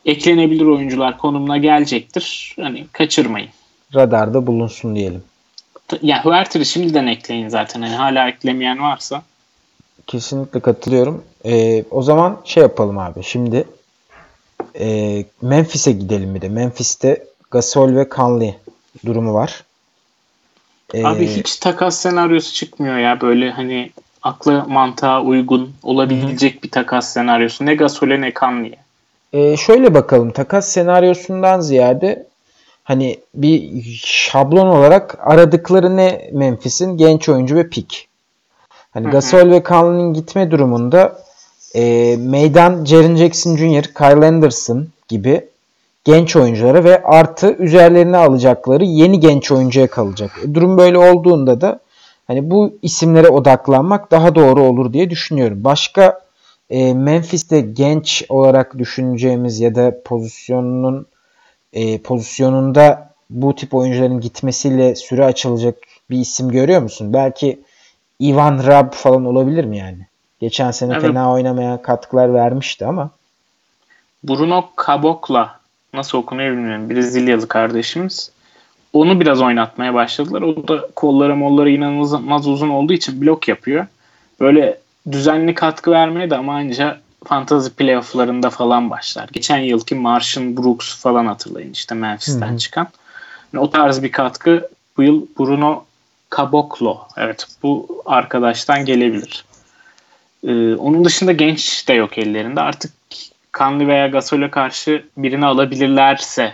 eklenebilir oyuncular konumuna gelecektir. Hani kaçırmayın. Radarda bulunsun diyelim. T- Yani Huerter'i şimdiden ekleyin zaten. Hani hala eklemeyen varsa. Kesinlikle katılıyorum. Ee, o zaman şey yapalım abi. Şimdi e, Memphis'e gidelim bir de. Memphis'te Gasol ve Conley durumu var. Ee, Abi hiç takas senaryosu çıkmıyor ya. Böyle hani akla mantığa uygun olabilecek bir takas senaryosu. Ne Gasol'e ne Conley'e. e, şöyle bakalım. Takas senaryosundan ziyade hani bir şablon olarak aradıkları ne Memphis'in genç oyuncu ve pik. Hani. Gasol ve Conley'nin gitme durumunda e, meydan Jaren Jackson Jr., Kyle Anderson gibi genç oyunculara ve artı üzerlerine alacakları yeni genç oyuncuya kalacak. E, durum böyle olduğunda da hani bu isimlere odaklanmak daha doğru olur diye düşünüyorum. Başka e, Memphis'te genç olarak düşüneceğimiz ya da pozisyonunun e, pozisyonunda bu tip oyuncuların gitmesiyle süre açılacak bir isim görüyor musun? Belki Ivan Rab falan olabilir mi yani? Geçen sene Evet. fena oynamaya katkılar vermişti ama Bruno Cabocla nasıl okunuyor bilmiyorum. Brezilyalı kardeşimiz. Onu biraz oynatmaya başladılar. O da kolları molları inanılmaz uzun olduğu için blok yapıyor. Böyle düzenli katkı vermeye de ama anca fantasy playofflarında falan başlar. Geçen yılki Martian Brooks falan hatırlayın işte Memphis'ten Hı hı. çıkan. Yani o tarz bir katkı bu yıl Bruno Caboclo. Evet bu arkadaştan gelebilir. Ee, onun dışında genç de yok ellerinde. Artık Kanlı veya Gasol'e karşı birini alabilirlerse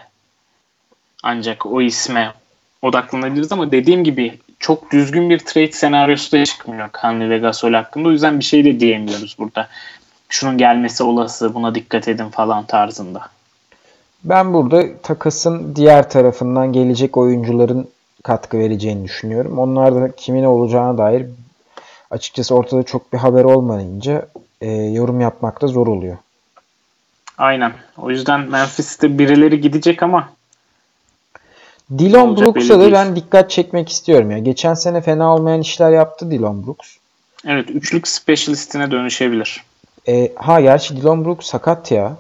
ancak o isme odaklanabiliriz ama dediğim gibi çok düzgün bir trade senaryosu da çıkmıyor Kanlı ve Gasol hakkında. O yüzden bir şey de diyemiyoruz burada. Şunun gelmesi olası buna dikkat edin falan tarzında. ben burada takasın diğer tarafından gelecek oyuncuların katkı vereceğini düşünüyorum. Onlar da kimin olacağına dair açıkçası ortada çok bir haber olmayınca e, yorum yapmak da zor oluyor. Aynen. O yüzden Memphis'te birileri gidecek ama Dillon Olacak Brooks'a da ben dikkat çekmek istiyorum ya. Geçen sene fena olmayan işler yaptı Dillon Brooks. evet üçlük specialistine dönüşebilir. E, ha gerçi Dillon Brooks sakat ya.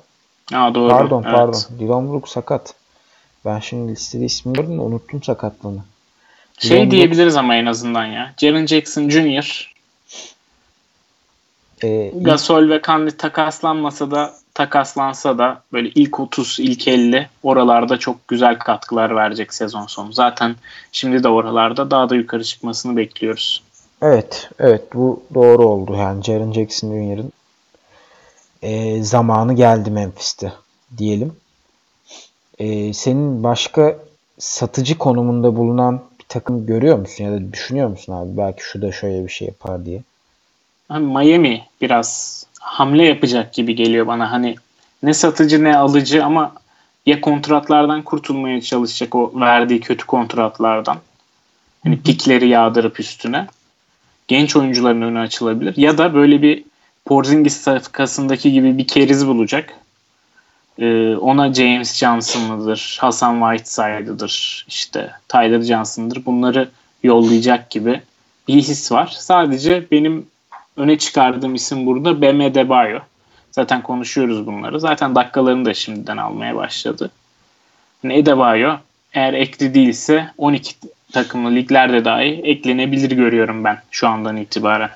Aa, doğru. Pardon Evet. pardon. Dillon Brooks sakat. Ben şimdi listede ismini gördüm unuttum sakatlığını. Şey Dillon diyebiliriz ama en azından ya. Jaren Jackson Jr. E, Gasol ve Kanli takaslanmasa da takaslansa da böyle ilk 30, ilk 50 oralarda çok güzel katkılar verecek sezon sonu. Zaten şimdi de oralarda daha da yukarı çıkmasını bekliyoruz. Evet, evet bu doğru oldu. Yani Jaren Jackson Jr.'ın e, zamanı geldi Memphis'te diyelim. E, senin başka satıcı konumunda bulunan bir takım görüyor musun ya da düşünüyor musun abi? Belki şu da şöyle bir şey yapar diye. Miami biraz hamle yapacak gibi geliyor bana. Hani ne satıcı ne alıcı ama ya kontratlardan kurtulmaya çalışacak o verdiği kötü kontratlardan. Hani pikleri yağdırıp üstüne. Genç oyuncuların önü açılabilir. Ya da böyle bir Porzingis safkasındaki gibi bir keriz bulacak. Ee, ona James Johnson'ıdır, Hasan Whiteside'ıdır, işte Tyler Johnson'dır. Bunları yollayacak gibi bir his var. Sadece benim öne çıkardığım isim burada Bam Adebayo. Zaten konuşuyoruz bunları. Zaten dakikalarını da şimdiden almaya başladı. Yani Adebayo eğer ekli değilse 12 takımlı liglerde dahi eklenebilir görüyorum ben şu andan itibaren.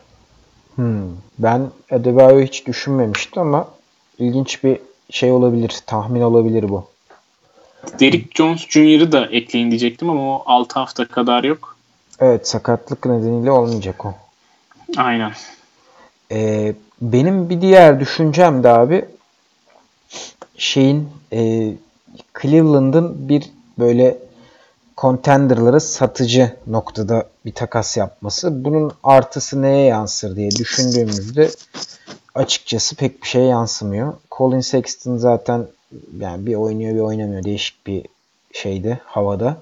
Hmm. Ben Adebayo'yu hiç düşünmemiştim ama ilginç bir şey olabilir, tahmin olabilir bu. Derrick Jones Jr.'ı da ekleyin diyecektim ama o 6 hafta kadar yok. Evet, sakatlık nedeniyle olmayacak o. Aynen. Ee, benim bir diğer düşüncem de abi şeyin e, Cleveland'ın bir böyle contender'lara satıcı noktada bir takas yapması. Bunun artısı neye yansır diye düşündüğümüzde açıkçası pek bir şeye yansımıyor. Colin Sexton zaten yani bir oynuyor bir oynamıyor değişik bir şeyde havada.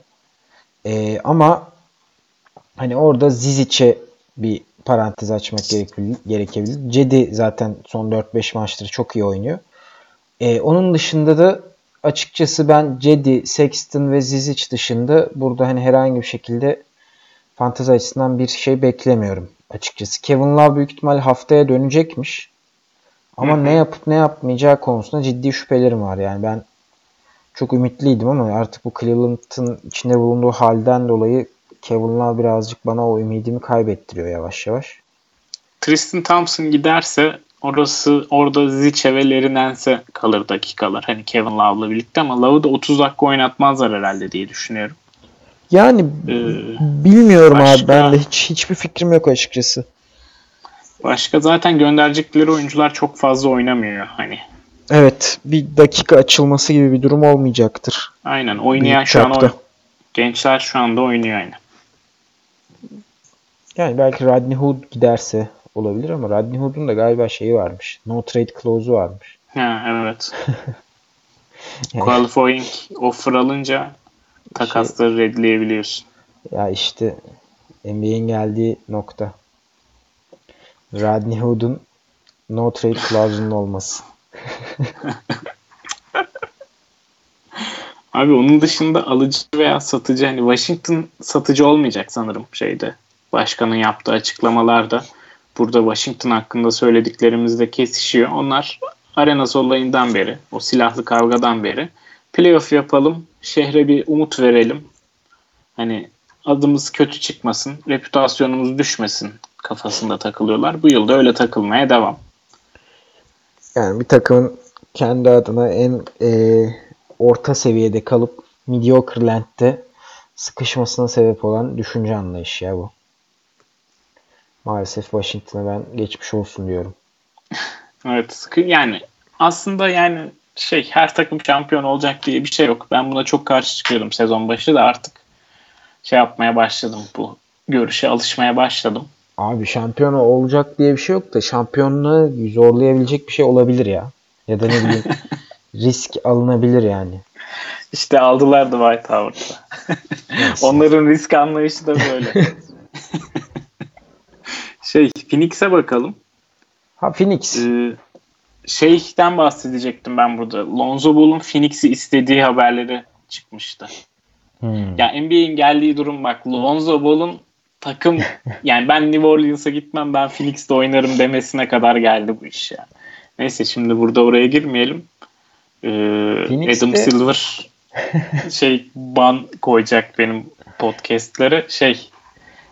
E, ama hani orada Zizic'e bir parantez açmak gerekebilir. Cedi zaten son 4-5 maçtır çok iyi oynuyor. E, onun dışında da açıkçası ben Cedi, Sexton ve Zizic dışında burada hani herhangi bir şekilde fantezi açısından bir şey beklemiyorum açıkçası. Kevin Love büyük ihtimal haftaya dönecekmiş. Ama ne yapıp ne yapmayacağı konusunda ciddi şüphelerim var. Yani ben çok ümitliydim ama artık bu Cleveland'ın içinde bulunduğu halden dolayı Kevin Love birazcık bana o ümidimi kaybettiriyor yavaş yavaş. Tristan Thompson giderse orası orada Ziche ve Lerinense kalır dakikalar. Hani Kevin Love'la birlikte ama Love'ı da 30 dakika oynatmazlar herhalde diye düşünüyorum. Yani ee, bilmiyorum başka, abi ben de hiç hiçbir fikrim yok açıkçası. Başka zaten gönderecekleri oyuncular çok fazla oynamıyor hani. Evet, bir dakika açılması gibi bir durum olmayacaktır. Aynen, oynayan şu an o, gençler şu anda oynuyor aynen. Yani belki Rodney Hood giderse olabilir ama Rodney Hood'un da galiba şeyi varmış. No trade clause'u varmış. Ha evet. [LAUGHS] yani, Qualifying offer alınca takasları şey, redleyebiliyorsun. Ya işte NBA'in geldiği nokta. Rodney Hood'un no trade clause'unun olması. [LAUGHS] Abi onun dışında alıcı veya satıcı hani Washington satıcı olmayacak sanırım şeyde. Başkanın yaptığı açıklamalarda burada Washington hakkında söylediklerimizde kesişiyor. Onlar Arenas olayından beri, o silahlı kavgadan beri playoff yapalım, şehre bir umut verelim. Hani adımız kötü çıkmasın, reputasyonumuz düşmesin kafasında takılıyorlar. Bu yılda öyle takılmaya devam. Yani bir takımın kendi adına en e, orta seviyede kalıp mediocre land'de sıkışmasına sebep olan düşünce anlayışı ya bu. Maalesef Washington'a ben geçmiş olsun diyorum. evet yani aslında yani şey her takım şampiyon olacak diye bir şey yok. Ben buna çok karşı çıkıyordum sezon başı da artık şey yapmaya başladım bu görüşe alışmaya başladım. Abi şampiyon olacak diye bir şey yok da şampiyonluğu zorlayabilecek bir şey olabilir ya. Ya da ne bileyim [LAUGHS] risk alınabilir yani. İşte aldılar da White Howard'da. Onların risk anlayışı da böyle. [LAUGHS] şey Phoenix'e bakalım. Ha Phoenix. Ee, şeyden bahsedecektim ben burada. Lonzo Ball'un Phoenix'i istediği haberleri çıkmıştı. Hmm. Ya NBA'in geldiği durum bak Lonzo Ball'un takım [LAUGHS] yani ben New Orleans'a gitmem ben Phoenix'te oynarım demesine kadar geldi bu iş ya. Neyse şimdi burada oraya girmeyelim. Ee, Adam Silver [LAUGHS] şey ban koyacak benim podcastları. Şey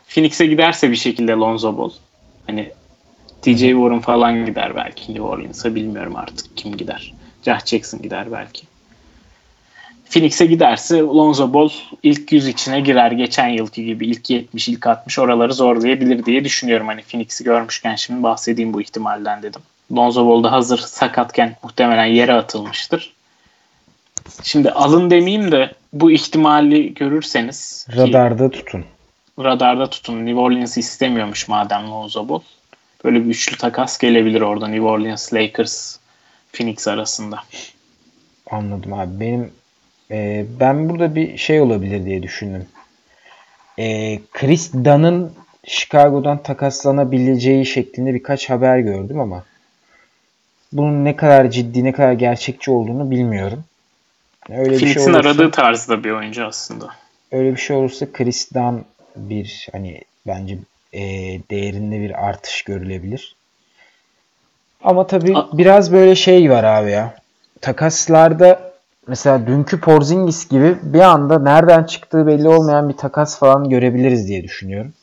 Phoenix'e giderse bir şekilde Lonzo Ball. Hani TJ Warren falan gider belki New Orleans'a bilmiyorum artık kim gider. Josh Jackson gider belki. Phoenix'e giderse Lonzo Ball ilk 100 içine girer. Geçen yılki gibi ilk 70, ilk 60 oraları zorlayabilir diye düşünüyorum. Hani Phoenix'i görmüşken şimdi bahsedeyim bu ihtimalden dedim. Lonzo Ball da hazır sakatken muhtemelen yere atılmıştır. Şimdi alın demeyeyim de bu ihtimali görürseniz radarda tutun. Radarda tutun. New Orleans istemiyormuş madem Lonzo Ball. Böyle bir üçlü takas gelebilir orada New Orleans, Lakers, Phoenix arasında. Anladım abi. Benim e, ben burada bir şey olabilir diye düşündüm. E, Chris Dunn'ın Chicago'dan takaslanabileceği şeklinde birkaç haber gördüm ama bunun ne kadar ciddi, ne kadar gerçekçi olduğunu bilmiyorum. Öyle Phoenix'in bir şey olursa, aradığı tarzda bir oyuncu aslında. Öyle bir şey olursa Chris Dunn bir hani bence e, değerinde bir artış görülebilir. Ama tabii A- biraz böyle şey var abi ya. Takaslarda mesela dünkü Porzingis gibi bir anda nereden çıktığı belli olmayan bir takas falan görebiliriz diye düşünüyorum.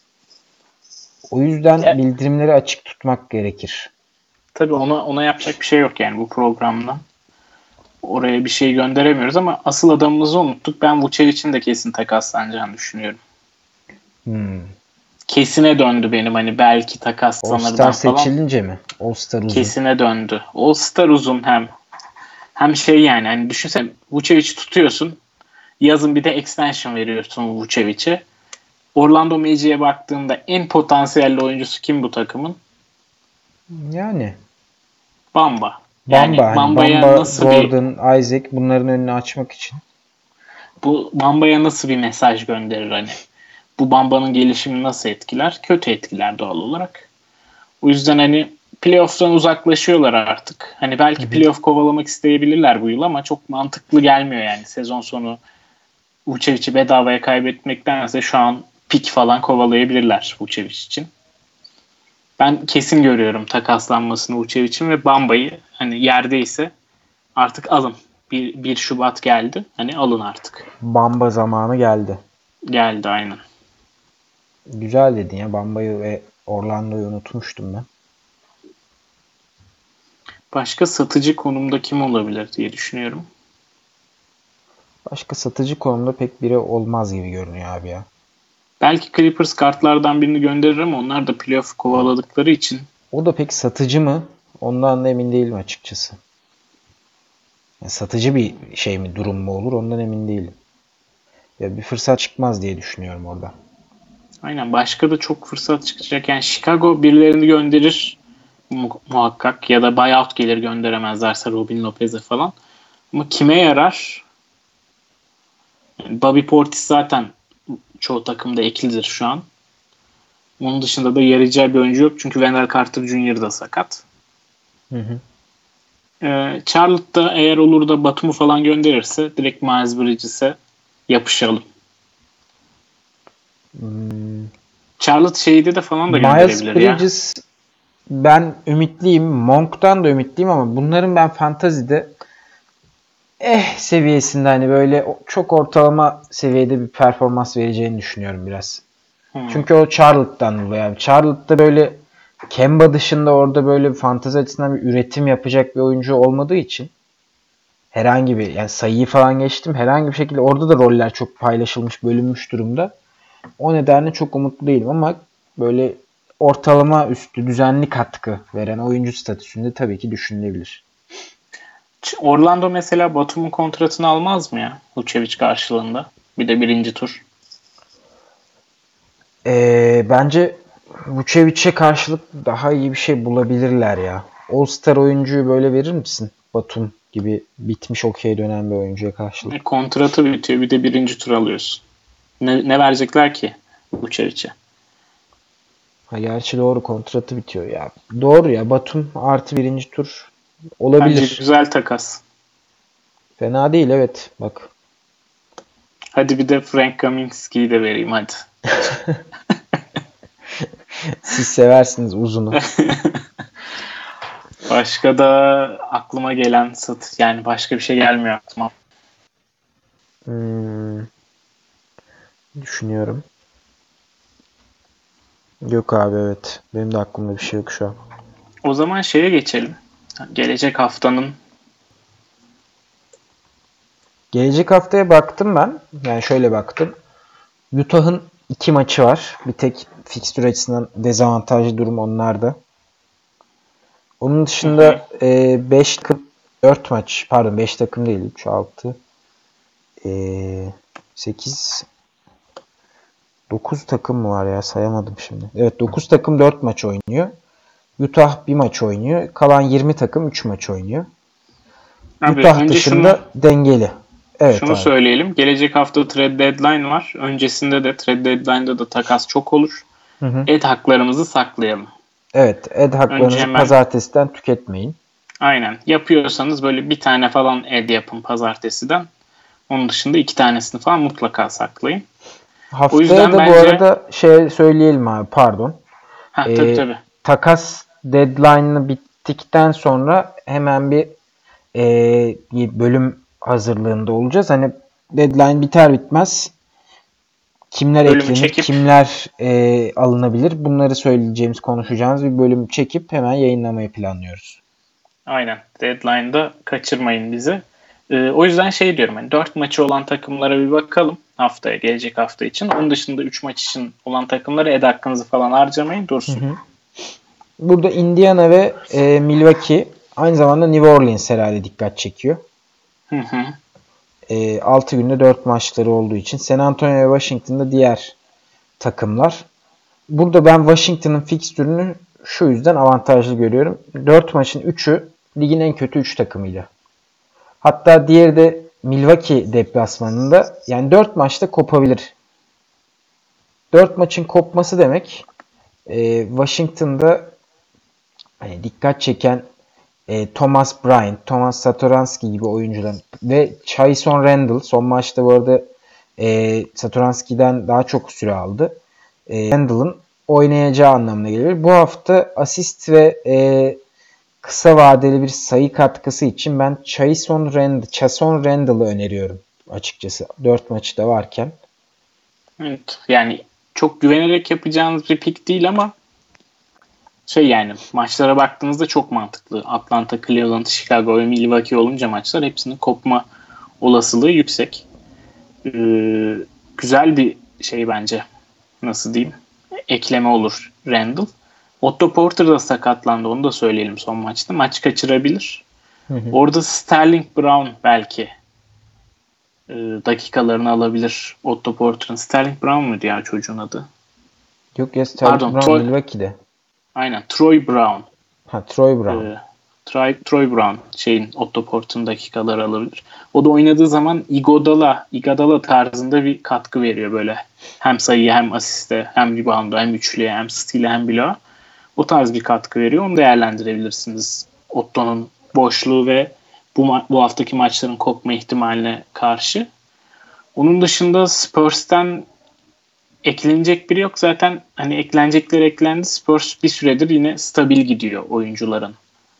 O yüzden ya, bildirimleri açık tutmak gerekir. Tabii ona ona yapacak bir şey yok yani bu programda. Oraya bir şey gönderemiyoruz ama asıl adamımızı unuttuk. Ben Vucevic'in de kesin takaslanacağını düşünüyorum. Hmm. Kesine döndü benim hani belki takaslanır All-Star falan. seçilince mi? All-Star uzun. Kesine döndü. All-Star uzun hem. Hem şey yani hani düşünsene Vucevic'i tutuyorsun. Yazın bir de extension veriyorsun Vucevic'e. Orlando Magic'e baktığında en potansiyelli oyuncusu kim bu takımın? Yani. Bamba. Yani Bamba. Hani Bamba, nasıl Gordon, bir... Isaac bunların önünü açmak için. bu Bamba'ya nasıl bir mesaj gönderir hani? Bu Bamba'nın gelişimini nasıl etkiler? Kötü etkiler doğal olarak. O yüzden hani playoff'tan uzaklaşıyorlar artık. Hani belki playoff kovalamak isteyebilirler bu yıl ama çok mantıklı gelmiyor yani sezon sonu Vucevic'i bedavaya kaybetmektense şu an pik falan kovalayabilirler Vucevic için. Ben kesin görüyorum takaslanmasını Vucevic'in ve Bamba'yı hani yerdeyse artık alın. Bir, 1 Şubat geldi. Hani alın artık. Bamba zamanı geldi. Geldi aynen. Güzel dedin ya. Bamba'yı ve Orlando'yu unutmuştum ben. Başka satıcı konumda kim olabilir diye düşünüyorum. Başka satıcı konumda pek biri olmaz gibi görünüyor abi ya. Belki Clippers kartlardan birini gönderir ama onlar da playoff kovaladıkları için. O da pek satıcı mı? Ondan da emin değilim açıkçası. Yani satıcı bir şey mi durum mu olur ondan emin değilim. Ya bir fırsat çıkmaz diye düşünüyorum orada. Aynen başka da çok fırsat çıkacak. Yani Chicago birilerini gönderir mu- muhakkak ya da buyout gelir gönderemezlerse Robin Lopez'e falan. Ama kime yarar? Yani Bobby Portis zaten çoğu takımda eklidir şu an. Onun dışında da yarayacağı bir oyuncu yok. Çünkü Wendell Carter Jr. da sakat. Hı hı. Ee, Charlotte'da eğer olur da Batum'u falan gönderirse direkt Miles Bridges'e yapışalım. Hmm. Charlotte şeyde de falan da Miles gönderebilir ya. Bridges ben ümitliyim. Monk'tan da ümitliyim ama bunların ben fantazide eh seviyesinde hani böyle çok ortalama seviyede bir performans vereceğini düşünüyorum biraz. Hmm. Çünkü o Charlotte'dan dolayı. Yani Charlotte'da böyle Kemba dışında orada böyle fantezi açısından bir üretim yapacak bir oyuncu olmadığı için herhangi bir yani sayıyı falan geçtim herhangi bir şekilde orada da roller çok paylaşılmış bölünmüş durumda. O nedenle çok umutlu değilim ama böyle ortalama üstü düzenli katkı veren oyuncu statüsünde tabii ki düşünülebilir. Orlando mesela Batum'un kontratını almaz mı ya? Vucevic karşılığında. Bir de birinci tur. Ee, bence Vucevic'e karşılık daha iyi bir şey bulabilirler ya. All-Star oyuncuyu böyle verir misin? Batum gibi bitmiş okey dönen bir oyuncuya karşılık. E, kontratı bitiyor bir de birinci tur alıyorsun. Ne, ne verecekler ki Vucevic'e? Ha, gerçi doğru kontratı bitiyor ya. Doğru ya Batum artı birinci tur Bence olabilir. güzel takas. Fena değil evet bak. Hadi bir de Frank Kaminsky'yi de vereyim hadi. [LAUGHS] Siz seversiniz uzunu. [LAUGHS] Başka da aklıma gelen sat yani başka bir şey gelmiyor aklıma. Hmm. Düşünüyorum. Yok abi evet. Benim de aklımda bir şey yok şu an. O zaman şeye geçelim. Gelecek haftanın Gelecek haftaya baktım ben. Yani şöyle baktım. Utah'ın iki maçı var. Bir tek fikstür açısından dezavantajlı durum onlarda. Onun dışında 5 takım 4 maç pardon 5 takım değil 3 6 8 9 takım mı var ya sayamadım şimdi. Evet 9 takım 4 maç oynuyor. Utah bir maç oynuyor. Kalan 20 takım 3 maç oynuyor. Abi, Utah dışında dengeli. Evet Şunu abi. söyleyelim. Gelecek hafta trade deadline var. Öncesinde de trade deadline'da da takas çok olur. Hı hı. Et haklarımızı saklayalım. Evet, ed haklarınızı Önce hemen- pazartesiden tüketmeyin. Aynen. Yapıyorsanız böyle bir tane falan ed yapın pazartesiden. Onun dışında iki tanesini falan mutlaka saklayın. Haftaya da bu bence- arada şey söyleyelim abi pardon. Ha Ee, tabii tabii. Takas deadline'ı bittikten sonra hemen bir e, bir bölüm hazırlığında olacağız. Hani deadline biter bitmez kimler Bölümü eklenir, çekip- kimler e, alınabilir bunları söyleyeceğimiz, konuşacağımız bir bölüm çekip hemen yayınlamayı planlıyoruz. Aynen. Deadline'da kaçırmayın bizi. Ee, o yüzden şey diyorum hani 4 maçı olan takımlara bir bakalım haftaya gelecek hafta için. Onun dışında 3 maç için olan takımlara ed hakkınızı falan harcamayın dursun. Hı hı. Burada Indiana ve e, Milwaukee aynı zamanda New Orleans herhalde dikkat çekiyor. Hı hı. E, 6 günde 4 maçları olduğu için. San Antonio ve Washington'da diğer takımlar. Burada ben Washington'ın fikstürünü şu yüzden avantajlı görüyorum. 4 maçın 3'ü ligin en kötü 3 takımıyla. Hatta diğeri de Milwaukee deplasmanında yani 4 maçta kopabilir. 4 maçın kopması demek e, Washington'da hani dikkat çeken e, Thomas Bryant, Thomas Satoransky gibi oyuncuların ve Chayson Randall son maçta bu arada e, Satoransky'den daha çok süre aldı. E, Randall'ın oynayacağı anlamına gelir. Bu hafta asist ve e, kısa vadeli bir sayı katkısı için ben Chayson Randall, Chason Randall'ı öneriyorum açıkçası. 4 maçı da varken. Evet. Yani çok güvenerek yapacağınız bir pik değil ama şey yani maçlara baktığınızda çok mantıklı. Atlanta, Cleveland, Chicago ve Milwaukee olunca maçlar hepsinin kopma olasılığı yüksek. Ee, güzel bir şey bence. Nasıl diyeyim? Ekleme olur Randall. Otto Porter da sakatlandı. Onu da söyleyelim son maçta. Maç kaçırabilir. Hı hı. Orada Sterling Brown belki e, dakikalarını alabilir. Otto Porter'ın. Sterling Brown mu diğer çocuğun adı? Yok ya Sterling Pardon, Brown Troy, Milwaukee'de. Aynen. Troy Brown. Ha Troy Brown. Ee, Troy, Troy Brown şeyin Otto Porter'ın dakikaları alabilir. O da oynadığı zaman Igodala, Igodala tarzında bir katkı veriyor böyle. Hem sayıya hem asiste hem rebound'a hem üçlüye hem steal'e hem bloğa. O tarz bir katkı veriyor. Onu değerlendirebilirsiniz. Otto'nun boşluğu ve bu, bu haftaki maçların kopma ihtimaline karşı. Onun dışında Spurs'ten eklenecek biri yok. Zaten hani eklenecekler eklendi. Spurs bir süredir yine stabil gidiyor oyuncuların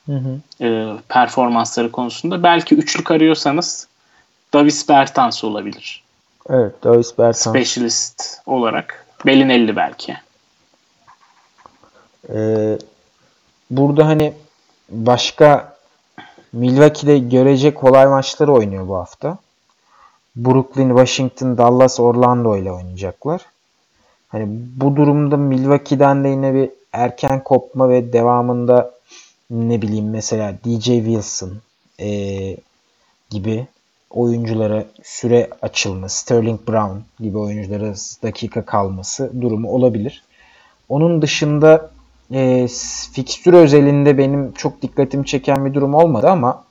hı hı. E, performansları konusunda. Belki üçlük arıyorsanız Davis Bertans olabilir. Evet Davis Bertans. Specialist olarak. Belinelli belki. Ee, burada hani başka Milwaukee'de görecek kolay maçları oynuyor bu hafta. Brooklyn, Washington, Dallas, Orlando ile oynayacaklar. Hani bu durumda Milwaukee'den de yine bir erken kopma ve devamında ne bileyim mesela DJ Wilson e, gibi oyunculara süre açılması, Sterling Brown gibi oyunculara dakika kalması durumu olabilir. Onun dışında e, fikstür özelinde benim çok dikkatimi çeken bir durum olmadı ama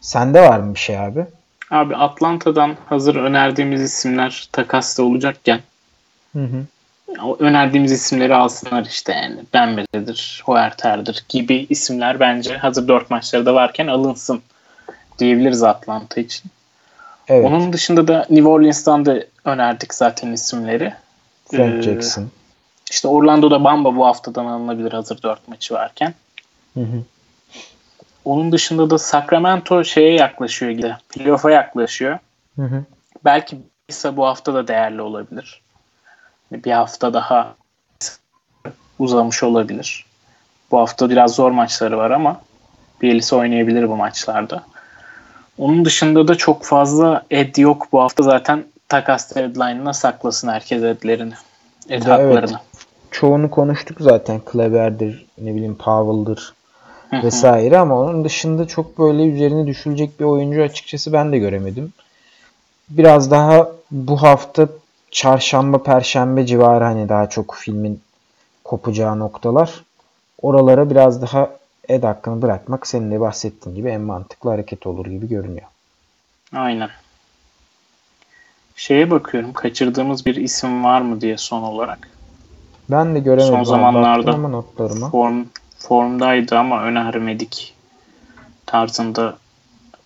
sende var mı bir şey abi? Abi Atlanta'dan hazır önerdiğimiz isimler takasta olacakken hı hı. Önerdiğimiz isimleri alsınlar işte yani Bembele'dir, Huerter'dir gibi isimler bence hazır dört maçları da varken alınsın diyebiliriz Atlanta için. Evet. Onun dışında da New Orleans'tan da önerdik zaten isimleri. Frank ee, Jackson. İşte Orlando'da Bamba bu haftadan alınabilir hazır dört maçı varken. Hı hı. Onun dışında da Sacramento şeye yaklaşıyor gibi. Playoff'a yaklaşıyor. Hı hı. Belki ise bu hafta da değerli olabilir. Bir hafta daha uzamış olabilir. Bu hafta biraz zor maçları var ama Bielisa oynayabilir bu maçlarda. Onun dışında da çok fazla ed yok bu hafta zaten takas deadline'ına saklasın herkes edlerini. Ed evet. Çoğunu konuştuk zaten. Kleber'dir, ne bileyim Powell'dır vesaire ama onun dışında çok böyle üzerine düşülecek bir oyuncu açıkçası ben de göremedim. Biraz daha bu hafta çarşamba, perşembe civarı hani daha çok filmin kopacağı noktalar. Oralara biraz daha ed hakkını bırakmak senin de bahsettiğin gibi en mantıklı hareket olur gibi görünüyor. Aynen. Şeye bakıyorum kaçırdığımız bir isim var mı diye son olarak. Ben de göremedim. Son zamanlarda ama notlarıma. Form, formdaydı ama önermedik tarzında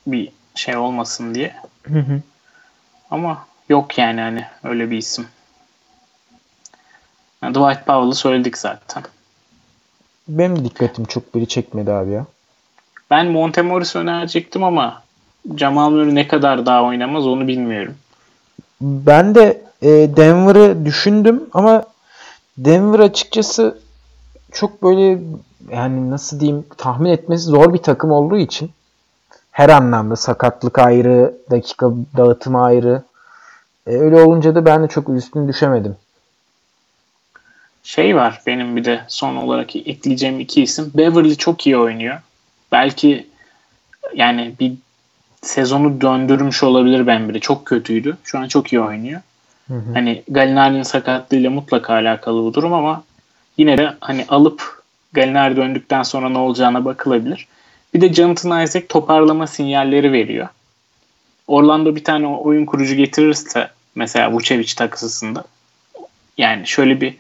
bir şey olmasın diye. Hı hı. Ama yok yani hani öyle bir isim. Yani Dwight Powell'ı söyledik zaten. Benim de dikkatim çok biri çekmedi abi ya. Ben Montemoris önerecektim ama Jamal Murray ne kadar daha oynamaz onu bilmiyorum. Ben de e, Denver'ı düşündüm ama Denver açıkçası çok böyle yani nasıl diyeyim tahmin etmesi zor bir takım olduğu için her anlamda sakatlık ayrı, dakika dağıtımı ayrı. E, öyle olunca da ben de çok üstüne düşemedim. Şey var benim bir de son olarak ekleyeceğim iki isim. Beverly çok iyi oynuyor. Belki yani bir sezonu döndürmüş olabilir ben biri. Çok kötüydü. Şu an çok iyi oynuyor. Hı. Hani Galinari'nin sakatlığıyla mutlaka alakalı bu durum ama yine de hani alıp Galinari döndükten sonra ne olacağına bakılabilir. Bir de Jonathan Isaac toparlama sinyalleri veriyor. Orlando bir tane oyun kurucu getirirse mesela Vucevic takısında yani şöyle bir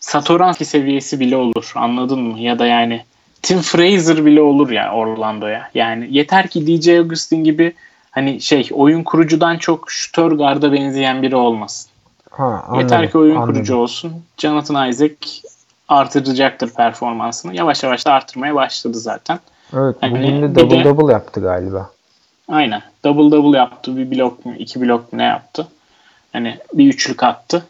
Satoranski seviyesi bile olur. Anladın mı? Ya da yani Tim Fraser bile olur ya Orlando'ya. Yani yeter ki DJ Augustin gibi hani şey oyun kurucudan çok şutör garda benzeyen biri olmasın. Ha, anladım, Yeter ki oyun anladım. kurucu olsun. Jonathan Isaac artıracaktır performansını. Yavaş yavaş da artırmaya başladı zaten. Evet, Hani bugün de double de- double yaptı galiba. Aynen. Double double yaptı. Bir blok mu, iki blok mu ne yaptı? Hani bir üçlük attı.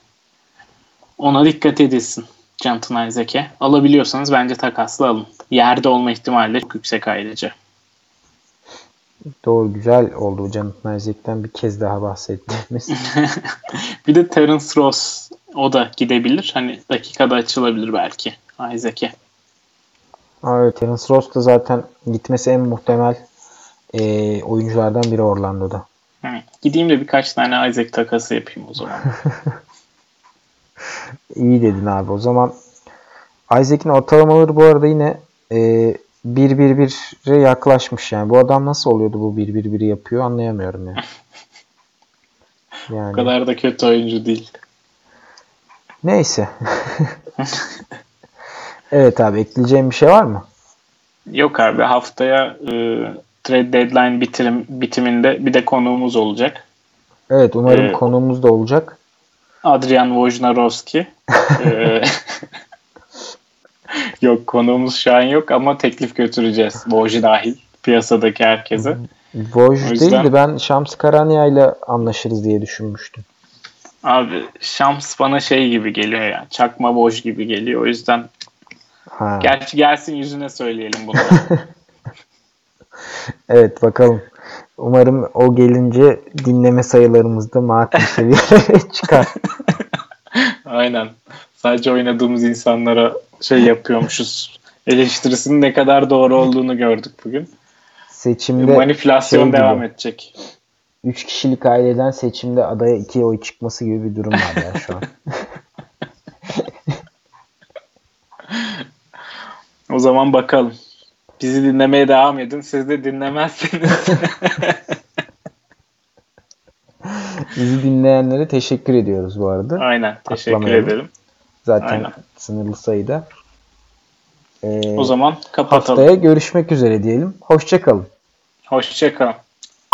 Ona dikkat edilsin. Jonathan Isaac'e. Alabiliyorsanız bence takasla alın. Yerde olma ihtimali de çok yüksek ayrıca. Doğru güzel oldu Jonathan Isaac'ten bir kez daha bahsettiğimiz. [LAUGHS] bir de Terence Ross o da gidebilir. Hani dakikada açılabilir belki Isaac'e. Aa, evet, Terence Ross da zaten gitmesi en muhtemel e, oyunculardan biri Orlando'da. Hı. Gideyim de birkaç tane Isaac takası yapayım o zaman. [LAUGHS] İyi dedin abi. O zaman Isaac'in ortalamaları bu arada yine e, 1-1-1'e yaklaşmış yani. Bu adam nasıl oluyordu bu 1-1-1'i yapıyor anlayamıyorum yani. o [LAUGHS] Yani kadar da kötü oyuncu değil. neyse. [LAUGHS] evet abi ekleyeceğim bir şey var mı? Yok abi haftaya e, trade deadline bitirim, bitiminde bir de konuğumuz olacak. Evet umarım Ee, konuğumuz da olacak. Adrian Wojnarowski. Ee, [LAUGHS] yok konuğumuz şu an yok ama teklif götüreceğiz. Woj dahil piyasadaki herkese. Woj o yüzden- değildi ben Şams Karanya ile anlaşırız diye düşünmüştüm. Abi Shams bana şey gibi geliyor ya. Çakma Woj gibi geliyor. O yüzden Ha. gerçi gelsin yüzüne söyleyelim bunu. [LAUGHS] Evet bakalım. Umarım o gelince dinleme sayılarımız da makul seviyelere [LAUGHS] çıkar. [LAUGHS] Aynen. Sadece oynadığımız insanlara şey yapıyormuşuz. Eleştirisinin ne kadar doğru olduğunu gördük bugün. Seçimde Manipülasyon şey gibi. devam edecek. 3 kişilik aileden seçimde adaya 2 oy çıkması gibi bir durum var ya şu an. [LAUGHS] O zaman bakalım. Bizi dinlemeye devam edin. Siz de dinlemezseniz [LAUGHS] Bizi dinleyenlere teşekkür ediyoruz bu arada. aynen teşekkür Atlamayalım. ederim. Zaten aynen. sınırlı sayıda. Ee, O zaman kapatalım. haftaya görüşmek üzere diyelim. Hoşçakalın. Hoşçakalın.